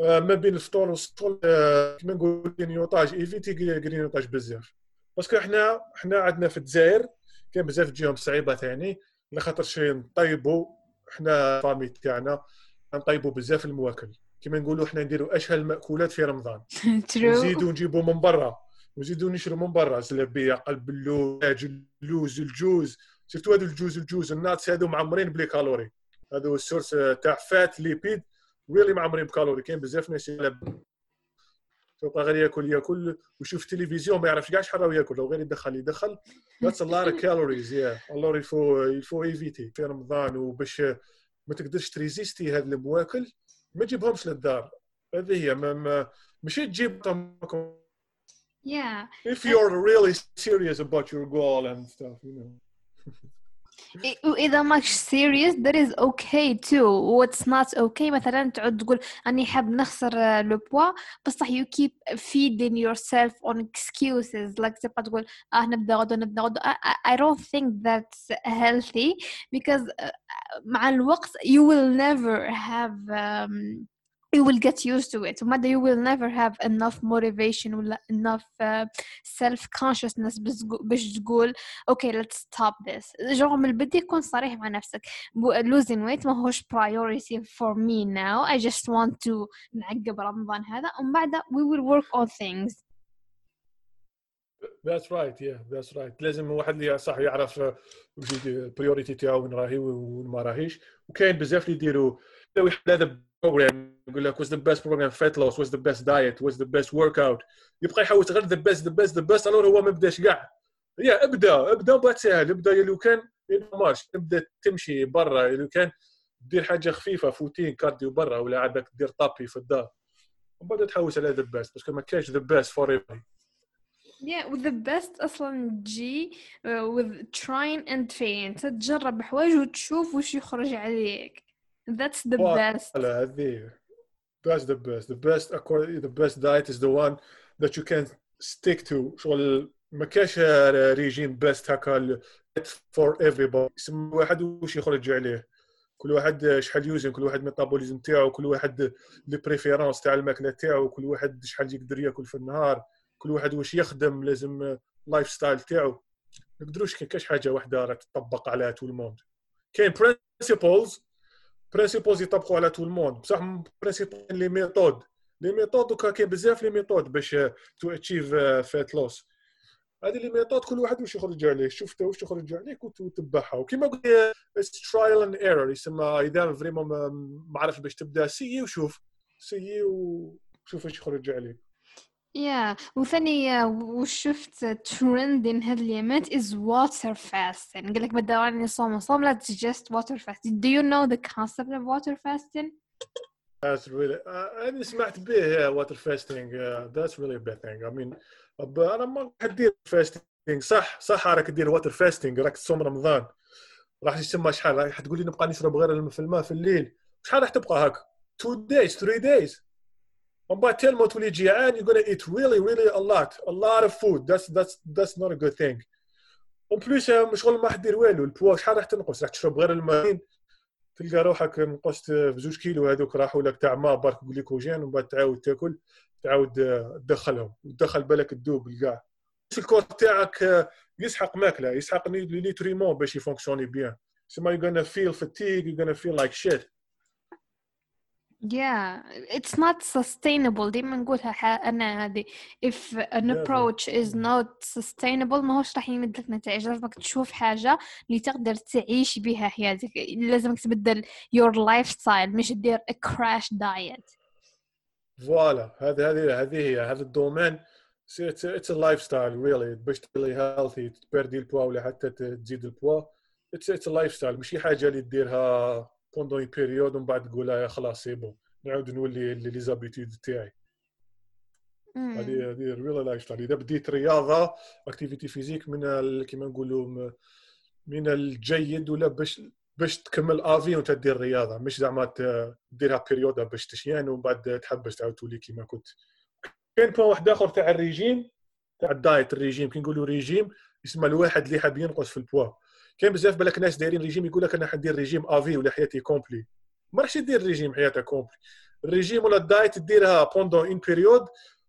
آه، ما بين الفطور والسحور آه، كيما نقول grignotage éviter grignotage بزاف. parce que إحنا إحنا عندنا في الجزائر كاين بزاف تجيهم صعيبة ثاني لخاطر شي نطيبوا إحنا famille تاعنا نطيبوا بزاف المواكل. كما نقولوا إحنا نديروا اشهى المأكولات في رمضان. نزيدوا نجيبوا من برا. نزيدوا نشروا من برا. زلابية قلب اللوز اللوز الجوز. surtout هذو الجوز الجوز ال nuts هذو معمرين ب les calories. هذو les sources تاع fat lipides really معمرين ب calories. كاين بزاف ناس تلقى غير ياكل ياكل. ويشوف تلفزيون ما يعرفش كاع شحال راه ياكل. لو غير يدخل يدخل. that's a lot of calories yeah alors il faut il faut éviter في رمضان. وباش ما تقدرش ت résister هاد المواكل. ما تجيبهمش للدار هذه هي ما, ما ماشي تجيب Yeah. If you're really serious about your goal and stuff, you know. واذا ماكش serious that is okay too what's not okay مثلا تعود تقول اني حاب نخسر لو بوا بصح you keep feeding yourself on excuses like تبقى تقول اه نبدا غدو نبدا غدو I don't think that's healthy because مع الوقت you will never have um, you will get used to it ومدى you will never have enough motivation ولا enough uh, self consciousness باش تقول okay let's stop this جو من البدء يكون صريح مع نفسك losing weight ما هوش priority for me now I just want to نعقب رمضان هذا ومن بعد we will work on things That's right yeah that's right لازم واحد اللي صح يعرف وش البريوريتي تاعو وين راهي وين ما راهيش وكاين بزاف اللي يديروا هذا بروجرام يقول لك what's the best program fat loss what's the best diet what's the best workout يبقى يحوس غير the best the best the best alors هو ما بداش كاع يا ابدأ ابدأ وبعد سهل ابدأ لو كان marche. تبدا تمشي برا لو كان. دير حاجة خفيفة routine cardio برا ولا عندك دير tapis في الدار. ومن بعد تحوس على the best parce que ما كاينش the best for every Yeah, with the best أصلا تجي uh, with trying and تجرب حوايج وتشوف وش يخرج عليك. That's the best. هذه that's the best. The best according the best diet is the one that you can stick to. شغل ما كاش régime best هكا for everybody. يسمى واحد وش يخرج عليه؟ كل واحد شحال يوزن كل واحد ال métabolisme تاعو كل واحد les préférences تاع الماكلة تاعو كل واحد شحال يقدر ياكل في النهار كل واحد واش يخدم لازم lifestyle تاعو. ما نقدروش كاش حاجة واحدة راه تطبق على tout le monde كاين principles principles يطبقوا على tout le monde بصح principle les méthodes les méthodes دوكا كاين بزاف les méthodes باش to achieve fat loss هذه les méthodes كل واحد واش يخرج عليه شفت واش يخرج عليك وتتبعها وكيما قلت trial and error يسمى اذا vraiment ما عرفش باش تبدا سيي وشوف سيي وشوف واش يخرج عليك يا وثاني وشفت ترند in هاد اليامات is water fasting. قال لك بدأوا راني صوم صوم لا just water fasting. Do you know the concept of water fasting? That's really uh, أنا سمعت به water fasting uh, that's really a bad thing. I mean أنا ما حدير fasting. صح صح راك دير water fasting. راك تصوم رمضان. راح تسمى شحال؟ راح تقول لي نبقى نشرب غير الماء في الليل. شحال راح تبقى هكا؟ 2 days 3 days. ومن بعد تلمو تولي جيعان you're gonna eat really really a lot a lot of food. That's that's that's not a good thing. اون بليس شغل ما حدير والو. البوا شحال راح تنقص؟ راح تشرب غير الماء تلقى روحك نقصت بزوج كيلو هذوك راحوا لك تاع ماء برك جليكوجين ومن بعد تعاود تاكل تعاود تدخلهم. وتدخل بالك تذوب الكاع ال corps تاعك يسحق ماكلة يسحق les nutriments باش ي fonctionner bien. سما you're gonna feel fatigue you're gonna feel like shit. Yeah, it's not sustainable. ديما نقولها أنا هذه. If an approach is not sustainable ما هوش راح يمد لك نتائج. لازمك تشوف حاجة اللي تقدر تعيش بها حياتك. لازمك تبدل your lifestyle مش تدير a crash diet. voilà. هذه هذه هذه هي. هذا ال domaine. It's a lifestyle really باش تولي healthy ت perdre ال poids ولا حتى تزيد البوا. It's it's lifestyle ماشي حاجة اللي ديرها pendant période ومن بعد تقول يا خلاص c'est bon نعاود نولي les habitudes تاعي هذه هذه real life اذا بديت رياضه activité physique من كيما نقولوا من الجيد ولا باش باش تكمل à vie وانت دير رياضه مش زعما ديرها période باش تشيان ومن بعد تحبس تعاود تولي كيما كنت كاين point واحد اخر تاع الريجيم تاع ال diet ال régime كي نقولوا ريجيم يسمى الواحد اللي حاب ينقص في البوا كاين بزاف بالك ناس دايرين ريجيم يقول لك أنا حندير régime à vie ولا حياتي complet. ما راحش دير ريجيم حياتك complet. ال régime ولا ال diet ديرها pendant une période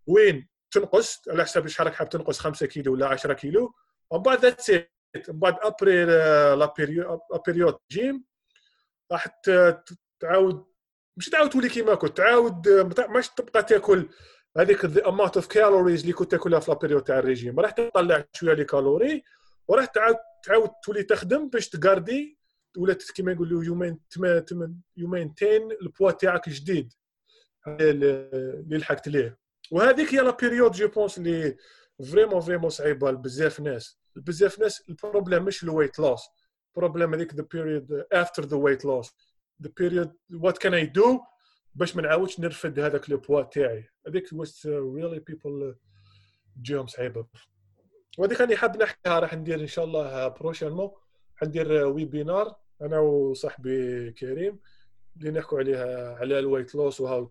وين تنقص على حسب شحال حاب تنقص 5 كيلو ولا 10 كيلو. ومن بعد that's من بعد après la période régime راح تعاود مش تعاود تولي كيما كنت تعاود ماش تبقى تاكل هذيك ال amount of calories اللي كنت تاكلها في la période تاع الريجيم. راح تطلع شوية les calories وراح تعاود تعاود تولي تخدم باش ت garder ولا كيما يقولوا you maintain you maintain ال poids تاعك جديد اللي لحقت ليه. وهذيك هي la période je pense اللي vraiment vraiment صعيبة لبزاف ناس. بزاف ناس ال problème مش ال weight loss ال problème هذيك the period after the weight loss the period what can I do باش ما نعاودش نرفد هذاك le poids تاعي. هذيك was really people جيهم صعيبة. وهذيك راني حاب نحكيها راح ندير إن شاء الله prochainement. حندير webinar أنا وصاحبي كريم اللي نحكوا عليها على ال weight loss و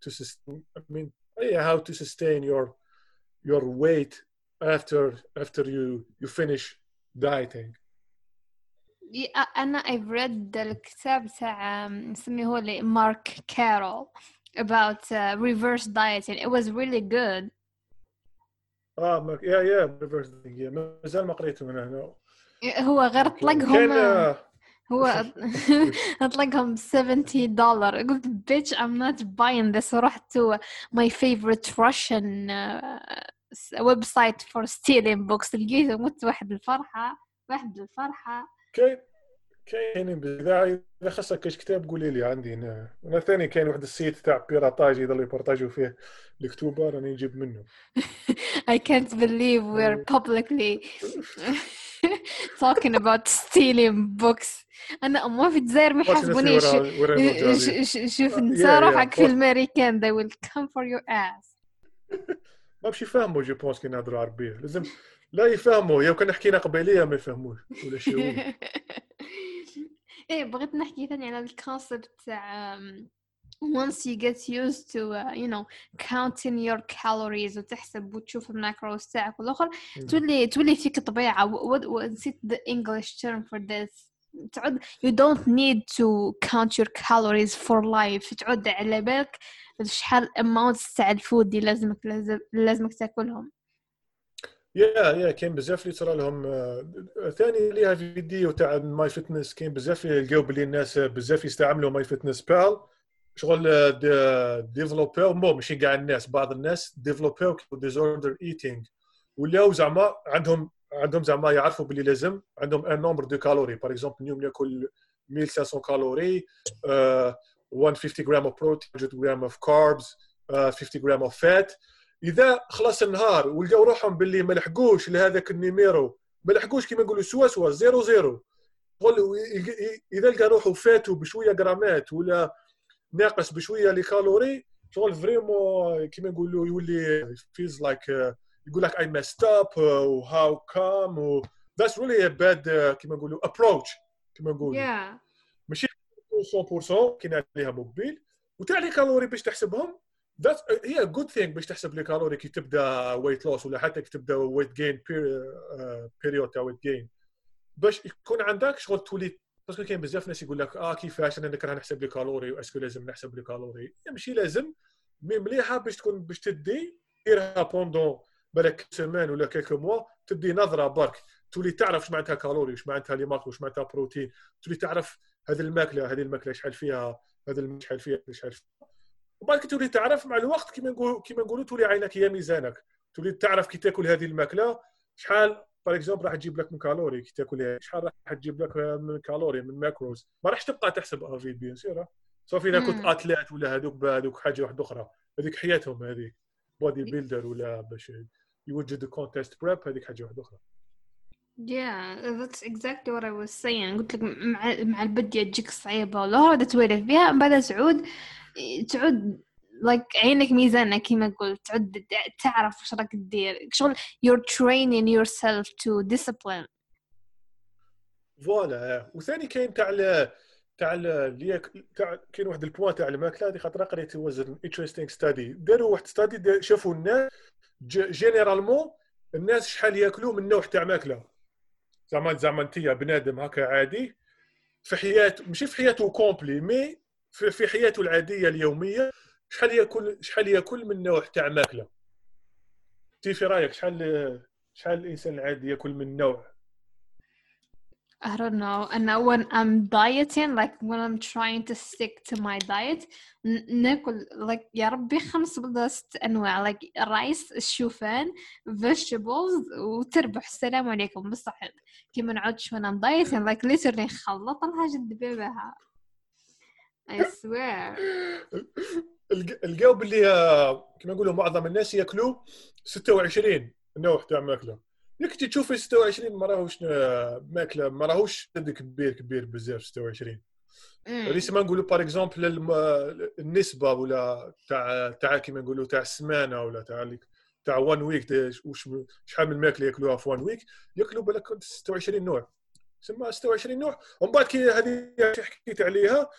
how to to main how to sustain your your weight after after you you finish dieting. أنا I've read الكتاب تاع نسميه هو مارك كارول about uh, reverse dieting. It was really good. آه يا يا reverse dieting مازال ما قريته من هنا. هو غير طلقهم هو أطلقهم 70 دولار قلت bitch I'm not buying this. ورحت my favorite Russian website for stealing books لقيته مت واحد الفرحة واحد الفرحة. كاين كاين اذا إذا خصك كاش كتاب قولي لي. عندي هنا. أنا ثاني كاين واحد ال site تاع piratage يضل ي partager وا فيه. الكتوبة راني نجيب منه. I can't believe we're publicly talking about stealing books. أنا ما في الجزائر ما يحاسبونيش. شوف انت روحك في الأمريكان. They will come for your ass. ما باش يفهموا je pense كي نهضروا عربية. لازم لا يفهموا يا كان حكينا قبيلية ما يفهموش. ولا شي إيه بغيت نحكي ثاني على ال concept تاع once you get used to uh, you know counting your calories وتحسب وتشوف ال macros تاعك والآخر تولي تولي فيك طبيعة. ونسيت the English term for this تعود you don't need to count your calories for life. تعود على بالك شحال اماونت تاع الفود اللي لازمك لازمك تاكلهم. يا يا كاين بزاف اللي ترى لهم ثاني ليها فيديو تاع ماي فيتنس كاين بزاف لقاو بلي الناس بزاف يستعملوا ماي فيتنس بال شغل ديفلوبيو مو ماشي كاع الناس بعض الناس ديفلوبيو ديزوردر ايتينغ ولاو زعما عندهم عندهم زعما يعرفوا باللي لازم عندهم ان نومبر دو كالوري باغ اكزومبل اليوم ياكل 1500 calories 150 gram of protein 100 gram of carbs 50 gram of fat إذا خلص النهار ولقاو روحهم باللي ما لحقوش لهذاك ال numéro ما لحقوش كيما نقولوا سوا سوا زيرو زيرو. إذا لقى روحه فاتوا بشوية جرامات ولا ناقص بشوية les calories شغل vraiment كيما نقولوا يولي feels like يقول لك I messed up و how come و really a bad uh, كيما نقولوا approach كيما نقولوا yeah. ماشي 100% كاين عليها موبيل وتاع les calories باش تحسبهم. that's a good thing باش تحسب les calories كي تبدأ weight loss ولا حتى كي تبدأ weight gain period تاع weight gain باش يكون عندك شغل تولي parce que كاين بزاف ناس يقول لك آه كيفاش أنا كره نحسب les calories و est-ce que لازم نحسب les calories ماشي لازم. mais مليحة باش تكون باش تدي ديرها pendant بالك سيمان ولا quelques mois تدي نظرة برك. تولي تعرف اش معناتها calories واش معناتها les macros واش معناتها بروتين تولي تعرف هذه الماكلة هذه الماكلة شحال فيها هذا شحال فيها شحال فيها وبعد تولي تعرف مع الوقت كيما نقول كيما نقولوا تولي عينك هي ميزانك. تولي تعرف كي تاكل هذه الماكلة شحال par exemple راح تجيب لك من calories كي تاكل شحال راح تجيب لك من calories من macros ما راحش تبقى تحسب à vie bien sûr صافي اذا كنت athlète ولا هذوك هذوك حاجة واحدة أخرى. هذيك حياتهم هذيك. bodybuilder ولا باش يوجد contest prep هذيك حاجة واحدة أخرى. Yeah, that's exactly what I was saying. قلت لك مع مع البدية تجيك صعيبة ولا هذا تولف بها من بعد تعود تعود like عينك ميزانة كما قلت تعود تعرف وش راك تدير شغل you're training yourself to discipline. voilà وثاني كاين تاع تاع اللي تاع كاين واحد ال point تاع الماكله هذه خاطر قريت one interesting study داروا واحد study شافوا الناس généralement الناس شحال ياكلوا من نوع تاع ماكلة. زعما زعما انت بنادم هكا عادي. في حياته ماشي في حياته complète mais في, حياته العادية اليومية شحال يأكل شحال يأكل من نوع تاع ماكلة؟ انت في رأيك شحال شحال الإنسان العادي يأكل من نوع؟ I don't know. And now when I'm dieting, like when I'm trying to stick to my diet, نأكل like يا ربي خمس ولا ست أنواع like رايس الشوفان vegetables وتربح. السلام عليكم. بصح كيما نعودش when I'm dieting like literally نخلط الحاجة ندبابها I swear. الجو باللي كما نقولوا معظم الناس ياكلوا 26 نوع تاع ماكلة. انك تشوف 26 ما راهوش ماكلة ما راهوش كبير كبير بزاف 26 ليس ما نقولوا par exemple النسبة ولا تاع تاع كيما نقولوا تاع السمانة ولا تاع تاع 1 week وش شحال من الماكله ياكلوها في 1 week ياكلوا بالك 26 نوع. تسمى 26 نوع. ومن بعد كي هذه حكيت عليها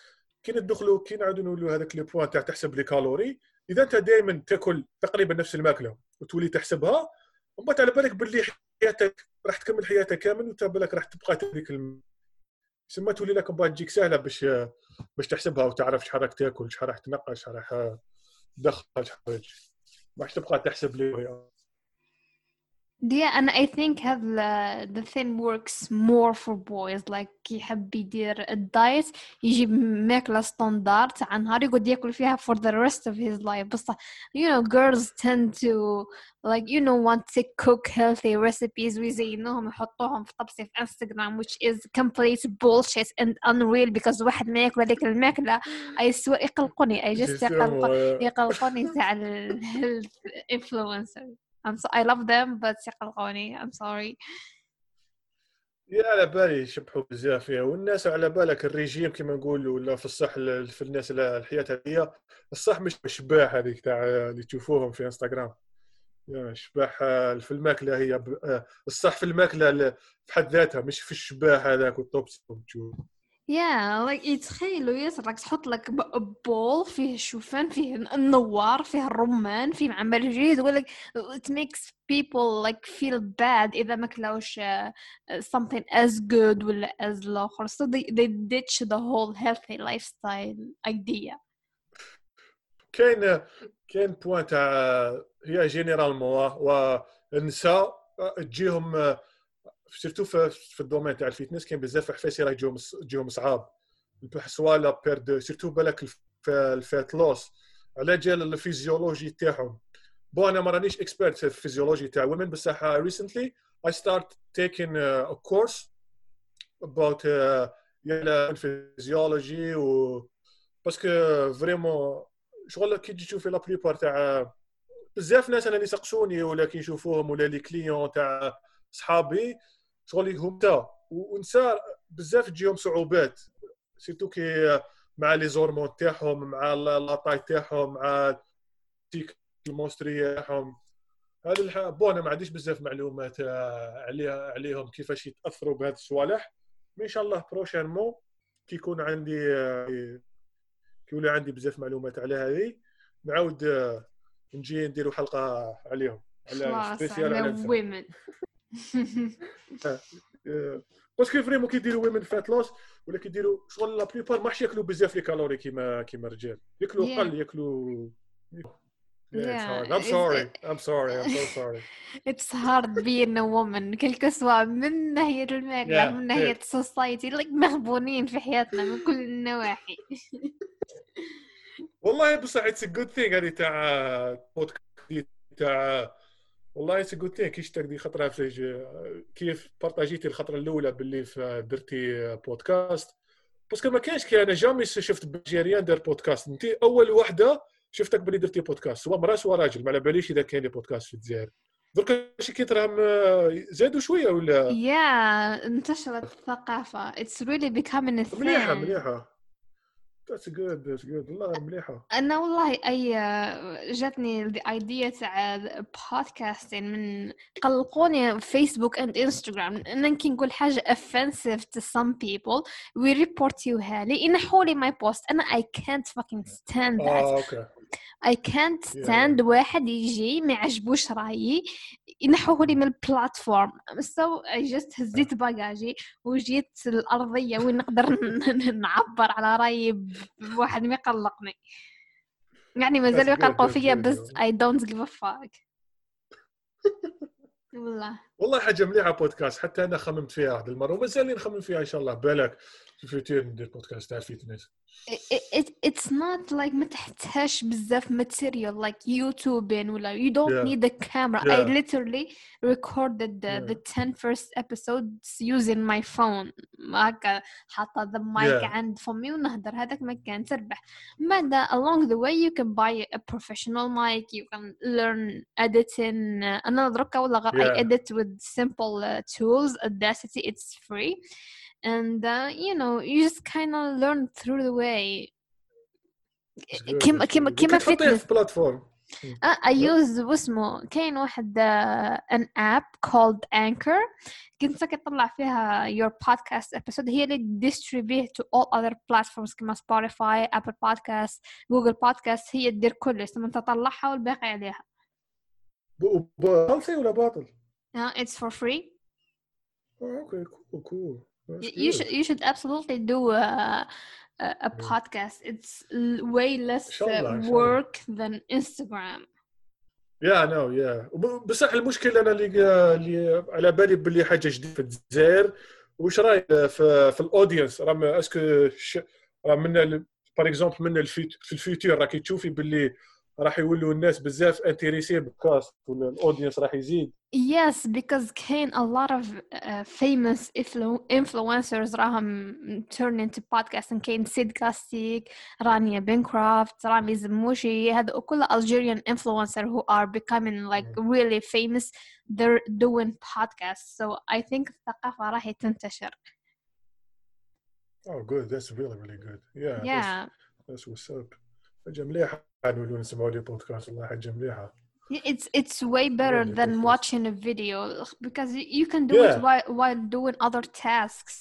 كي ندخلوا كي نعاودوا نقولوا هذاك les points تاع تحسب les calories. إذا أنت دائما تاكل تقريبا نفس الماكلة وتولي تحسبها ومن بعد على بالك باللي حياتك راح تكمل حياتك كامل وانت بالك راح تبقى تدرك الم... ثم تولي لك بعد تجيك سهلة باش باش تحسبها وتعرف شحال راك تاكل شحال راح تنقص شحال راح تدخل شحال ما تبقى تحسب لي Yeah, and I think have the, the thing works more for boys like يحب يدير الدايت يجيب ماكلة ستاندرد تاع نهار يقعد ياكل فيها for the rest of his life بصح you know girls tend to like you know want to cook healthy recipes ويزينوهم يحطوهم في طبسي في انستغرام which is complete bullshit and unreal because واحد ما ياكل هذيك الماكلة I swear يقلقوني I just يقلقوني تاع ال health influencers I'm so I love them but يقلقوني I'm sorry. يا على بالي يشبحوا بزاف فيها والناس على بالك الريجيم كما نقولوا ولا في الصح في الناس الحياة هذه الصح مش الشباح هذيك تاع اللي تشوفوهم في إنستغرام. شباح في الماكلة هي الصح في الماكلة في حد ذاتها مش في الشباح هذاك والطوبس تشوف. يا لايك يتخيلوا ياسر راك تحط لك بول فيه الشوفان فيه النوار فيه الرمان فيه معمر جديد لك it makes people like feel bad إذا ما كلاوش uh, something as good ولا as الآخر so they, they ditch the whole healthy lifestyle idea. كاين كاين point تاع هي généralement والنساء تجيهم surtout في ال domaine تاع ال fitness كاين بزاف حفاسي راه يجيهم يجيهم صعاب. la perte surtout بالك ال fat loss؟ على جال الفيزيولوجي تاعهم. bon أنا ما رانيش expert في الفيزيولوجي تاع women بصح recently I start taking a course about ال physiologie و parce que vraiment شغل كي تجي تشوفي la plupart تاع بزاف ناس أنا اللي يسقسوني ولا كي نشوفوهم ولا les clients تاع صحابي شغل هم تا ونساء بزاف تجيهم صعوبات. surtout كي مع les hormones تاعهم مع la taille تاعهم مع cycle menstruel تاعهم. هذا. bon أنا ما عنديش بزاف معلومات عليها عليهم كيفاش يتأثروا بهذه الصوالح. إن شاء الله prochainement كي يكون عندي كي يولي عندي بزاف معلومات على هذه نعاود نجي نديروا حلقة عليهم على spécial على parce que vraiment كيديروا women fat loss ولا كيديروا شغل la plupart ماحش ياكلوا بزاف les calories كيما كيما الرجال ياكلوا قل ياكلوا Yeah, I'm sorry. I'm sorry. I'm so sorry. It's hard being a woman كل سواء من ناحية الماكلة من ناحية ال society like مغبونين في حياتنا من كل النواحي. والله بصح it's good thing هذه تاع بودكاست تاع والله it's good thing كي شفتك دي خطرة في كيف بارطاجيتي الخطرة الأولى باللي درتي بودكاست؟ parce que ما كانش كي أنا jamais شفت بلي algérien دار بودكاست. انت أول وحدة شفتك بلي درتي بودكاست. سواء مراه سواء راجل. ما على باليش إذا كاين les podcasts في الجزائر. درك شي كيتراهم آه، زادوا شوية ولا؟ Yeah انتشرت الثقافة. It's really becoming a مليحة مليحة. That's good that's good. والله مليحة. أنا والله أي جاتني ال idea تاع podcasting من قلقوني فيسبوك and انستغرام أنا كي نقول حاجة offensive to some people we report you لي ينحوا لي my post. أنا I can't fucking stand that. آه okay. I can't stand واحد يجي ما يعجبوش رأيي ينحوه لي من ال platform so I just هزيت bagage ي وجيت الأرضية وين نقدر نعبر على رأيي بواحد ما يقلقني. يعني مازال That's good, يقلقوا فيا. بس I don't give a fuck. والله. والله حاجة مليحة بودكاست حتى أنا خممت فيها واحد المرة ومازال نخمم فيها إن شاء الله. بالك. في ال futur ندير بودكاست تاع fitness it, it, it's not like ما تحتاجش بزاف material like YouTube ولا you don't Yeah. need the camera I Yeah. literally recorded the, Yeah. the 10 first episodes using my phone هكا حاطة the mic Yeah. عند فمي ونهدر هذاك ما كان تربح بعد along the way you can buy a professional mic you can learn editing أنا دركا والله غير I Yeah. edit with simple uh, tools Audacity it's free and uh, you know you just kind of learn through the way كيما كيما كيما تحطيه فيتنس في بلاتفورم Uh, I use واسمه كاين واحد uh, an app called Anchor كنت كتطلع فيها your podcast episode هي اللي distribute to all other platforms كما Spotify, Apple Podcast, Google Podcast هي تدير كلش ثم تطلعها والباقي عليها باطل ولا باطل؟ uh, it's for free آه، اوكي كول كول Y- You should you should absolutely do a, a, a podcast. It's way less uh, work than Instagram. yeah no yeah بصح المشكلة أنا اللي اللي على بالي باللي حاجة جديدة في الجزائر. وش رأيك في, في ال audience راه est-ce que راه من par exemple من الفيت- في ال futur راكي تشوفي باللي راح يولوا الناس بزاف intéressés بالكاست ولا ال audience راح يزيد. Yes, because كاين a lot of uh, famous influ- influencers راهم turn into podcast and كاين سيد كاستيك رانيا بنكرافت رامي زموشي هذا كل Algerian influencer who are becoming like really famous they're doing podcasts so I think الثقافة راح تنتشر Oh, good. That's really, really good. Yeah. That's, yeah that's what's up. حاجة مليحة نولوا نسمعوا لي بودكاست والله حاجة مليحة. it's it's way better Really than podcast. watching a video because y- you can do Yeah. it while, while doing other tasks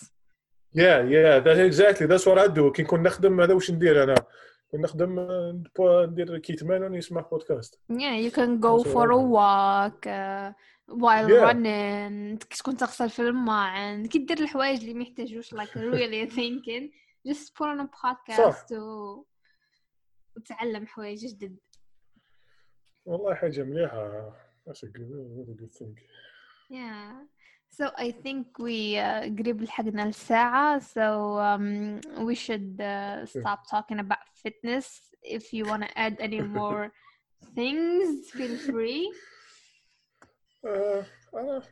Yeah, yeah. That's exactly. That's what I do. كي نكون نخدم هذا واش ندير أنا. كون نخدم آه، نبو- ندير كيتمان ونسمع بودكاست. Yeah, you can go That's for what a I do. walk uh, while Yeah. running كي تكون تغسل في الماء كي دير الحوايج اللي ما يحتاجوش like really thinking just put on a podcast و... وتعلم حوايج جدد والله حاجة مليحة. That's a good, really good thing. yeah so I think we uh, قريب لحقنا الساعة so um, we should uh, stop talking about fitness if you want to add any more things feel free آه، أنا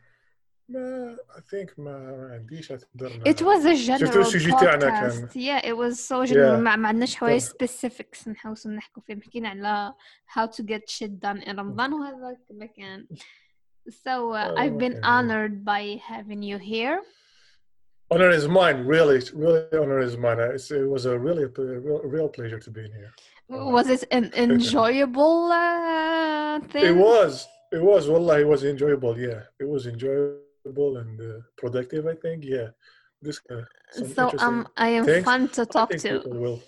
ما I think ما عنديش أقدر It was a general السوجي تاعنا podcast. كان- Yeah, it was so general. Yeah. ما ما عندناش حوايج كان- specifics نحوس نحكوا فيهم حكينا على how to get shit done in رمضان وهذا ما كان. So uh, Oh, I've been okay. honored by having you here. Honor is mine, really. Really, honor is mine. It's, it was a really a real, real pleasure to be in here. Oh. Was it an enjoyable uh, thing? It was. It was. Wallah, it was enjoyable. Yeah, it was enjoyable and uh, productive. I think. Yeah. This. Uh, some So interesting um, I am things. fun to I talk think to. people will.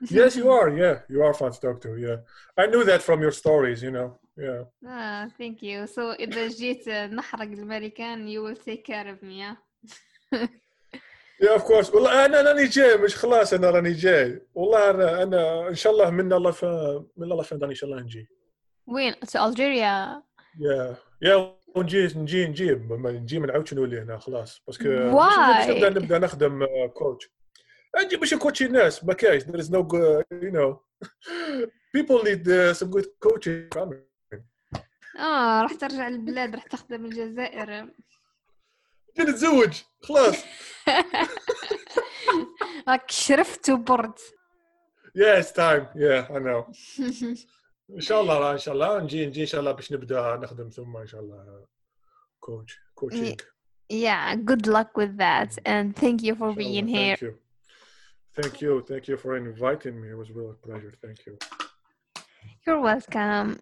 yes, you are. Yeah, you are fun to talk to. Yeah, I knew that from your stories. You know. Yeah. Ah, thank you. So إذا جيت نحرق الأمريكان you will take care of me. Yeah? Yeah, of course. والله انا راني جاي مش خلاص انا راني جاي والله انا انا ان شاء الله من الله ف... من الله فندان ان شاء الله نجي. وين؟ To Algeria. يا يا ونجي نجي نجيب ما نجي ما نعاودش نولي هنا؟ خلاص. parce que? باش نبدا نبدأ نخدم كوتش نجي باش نكوتشي الناس. ما كاينش there is no you know. People need uh, some good coaching. آه راح ترجع البلاد راح تخدم الجزائر. نجي نتزوج. خلاص. راك شرفت وبرد yeah it's time. Yeah I know. ان شاء الله ان شاء الله نجي نجي ان شاء الله باش نبدا نخدم ثم ان شاء الله كوتش كوتشنج yeah good luck with that and thank you for being here Thank you. Thank you. Thank you for inviting me. It was really a pleasure. Thank you. you're welcome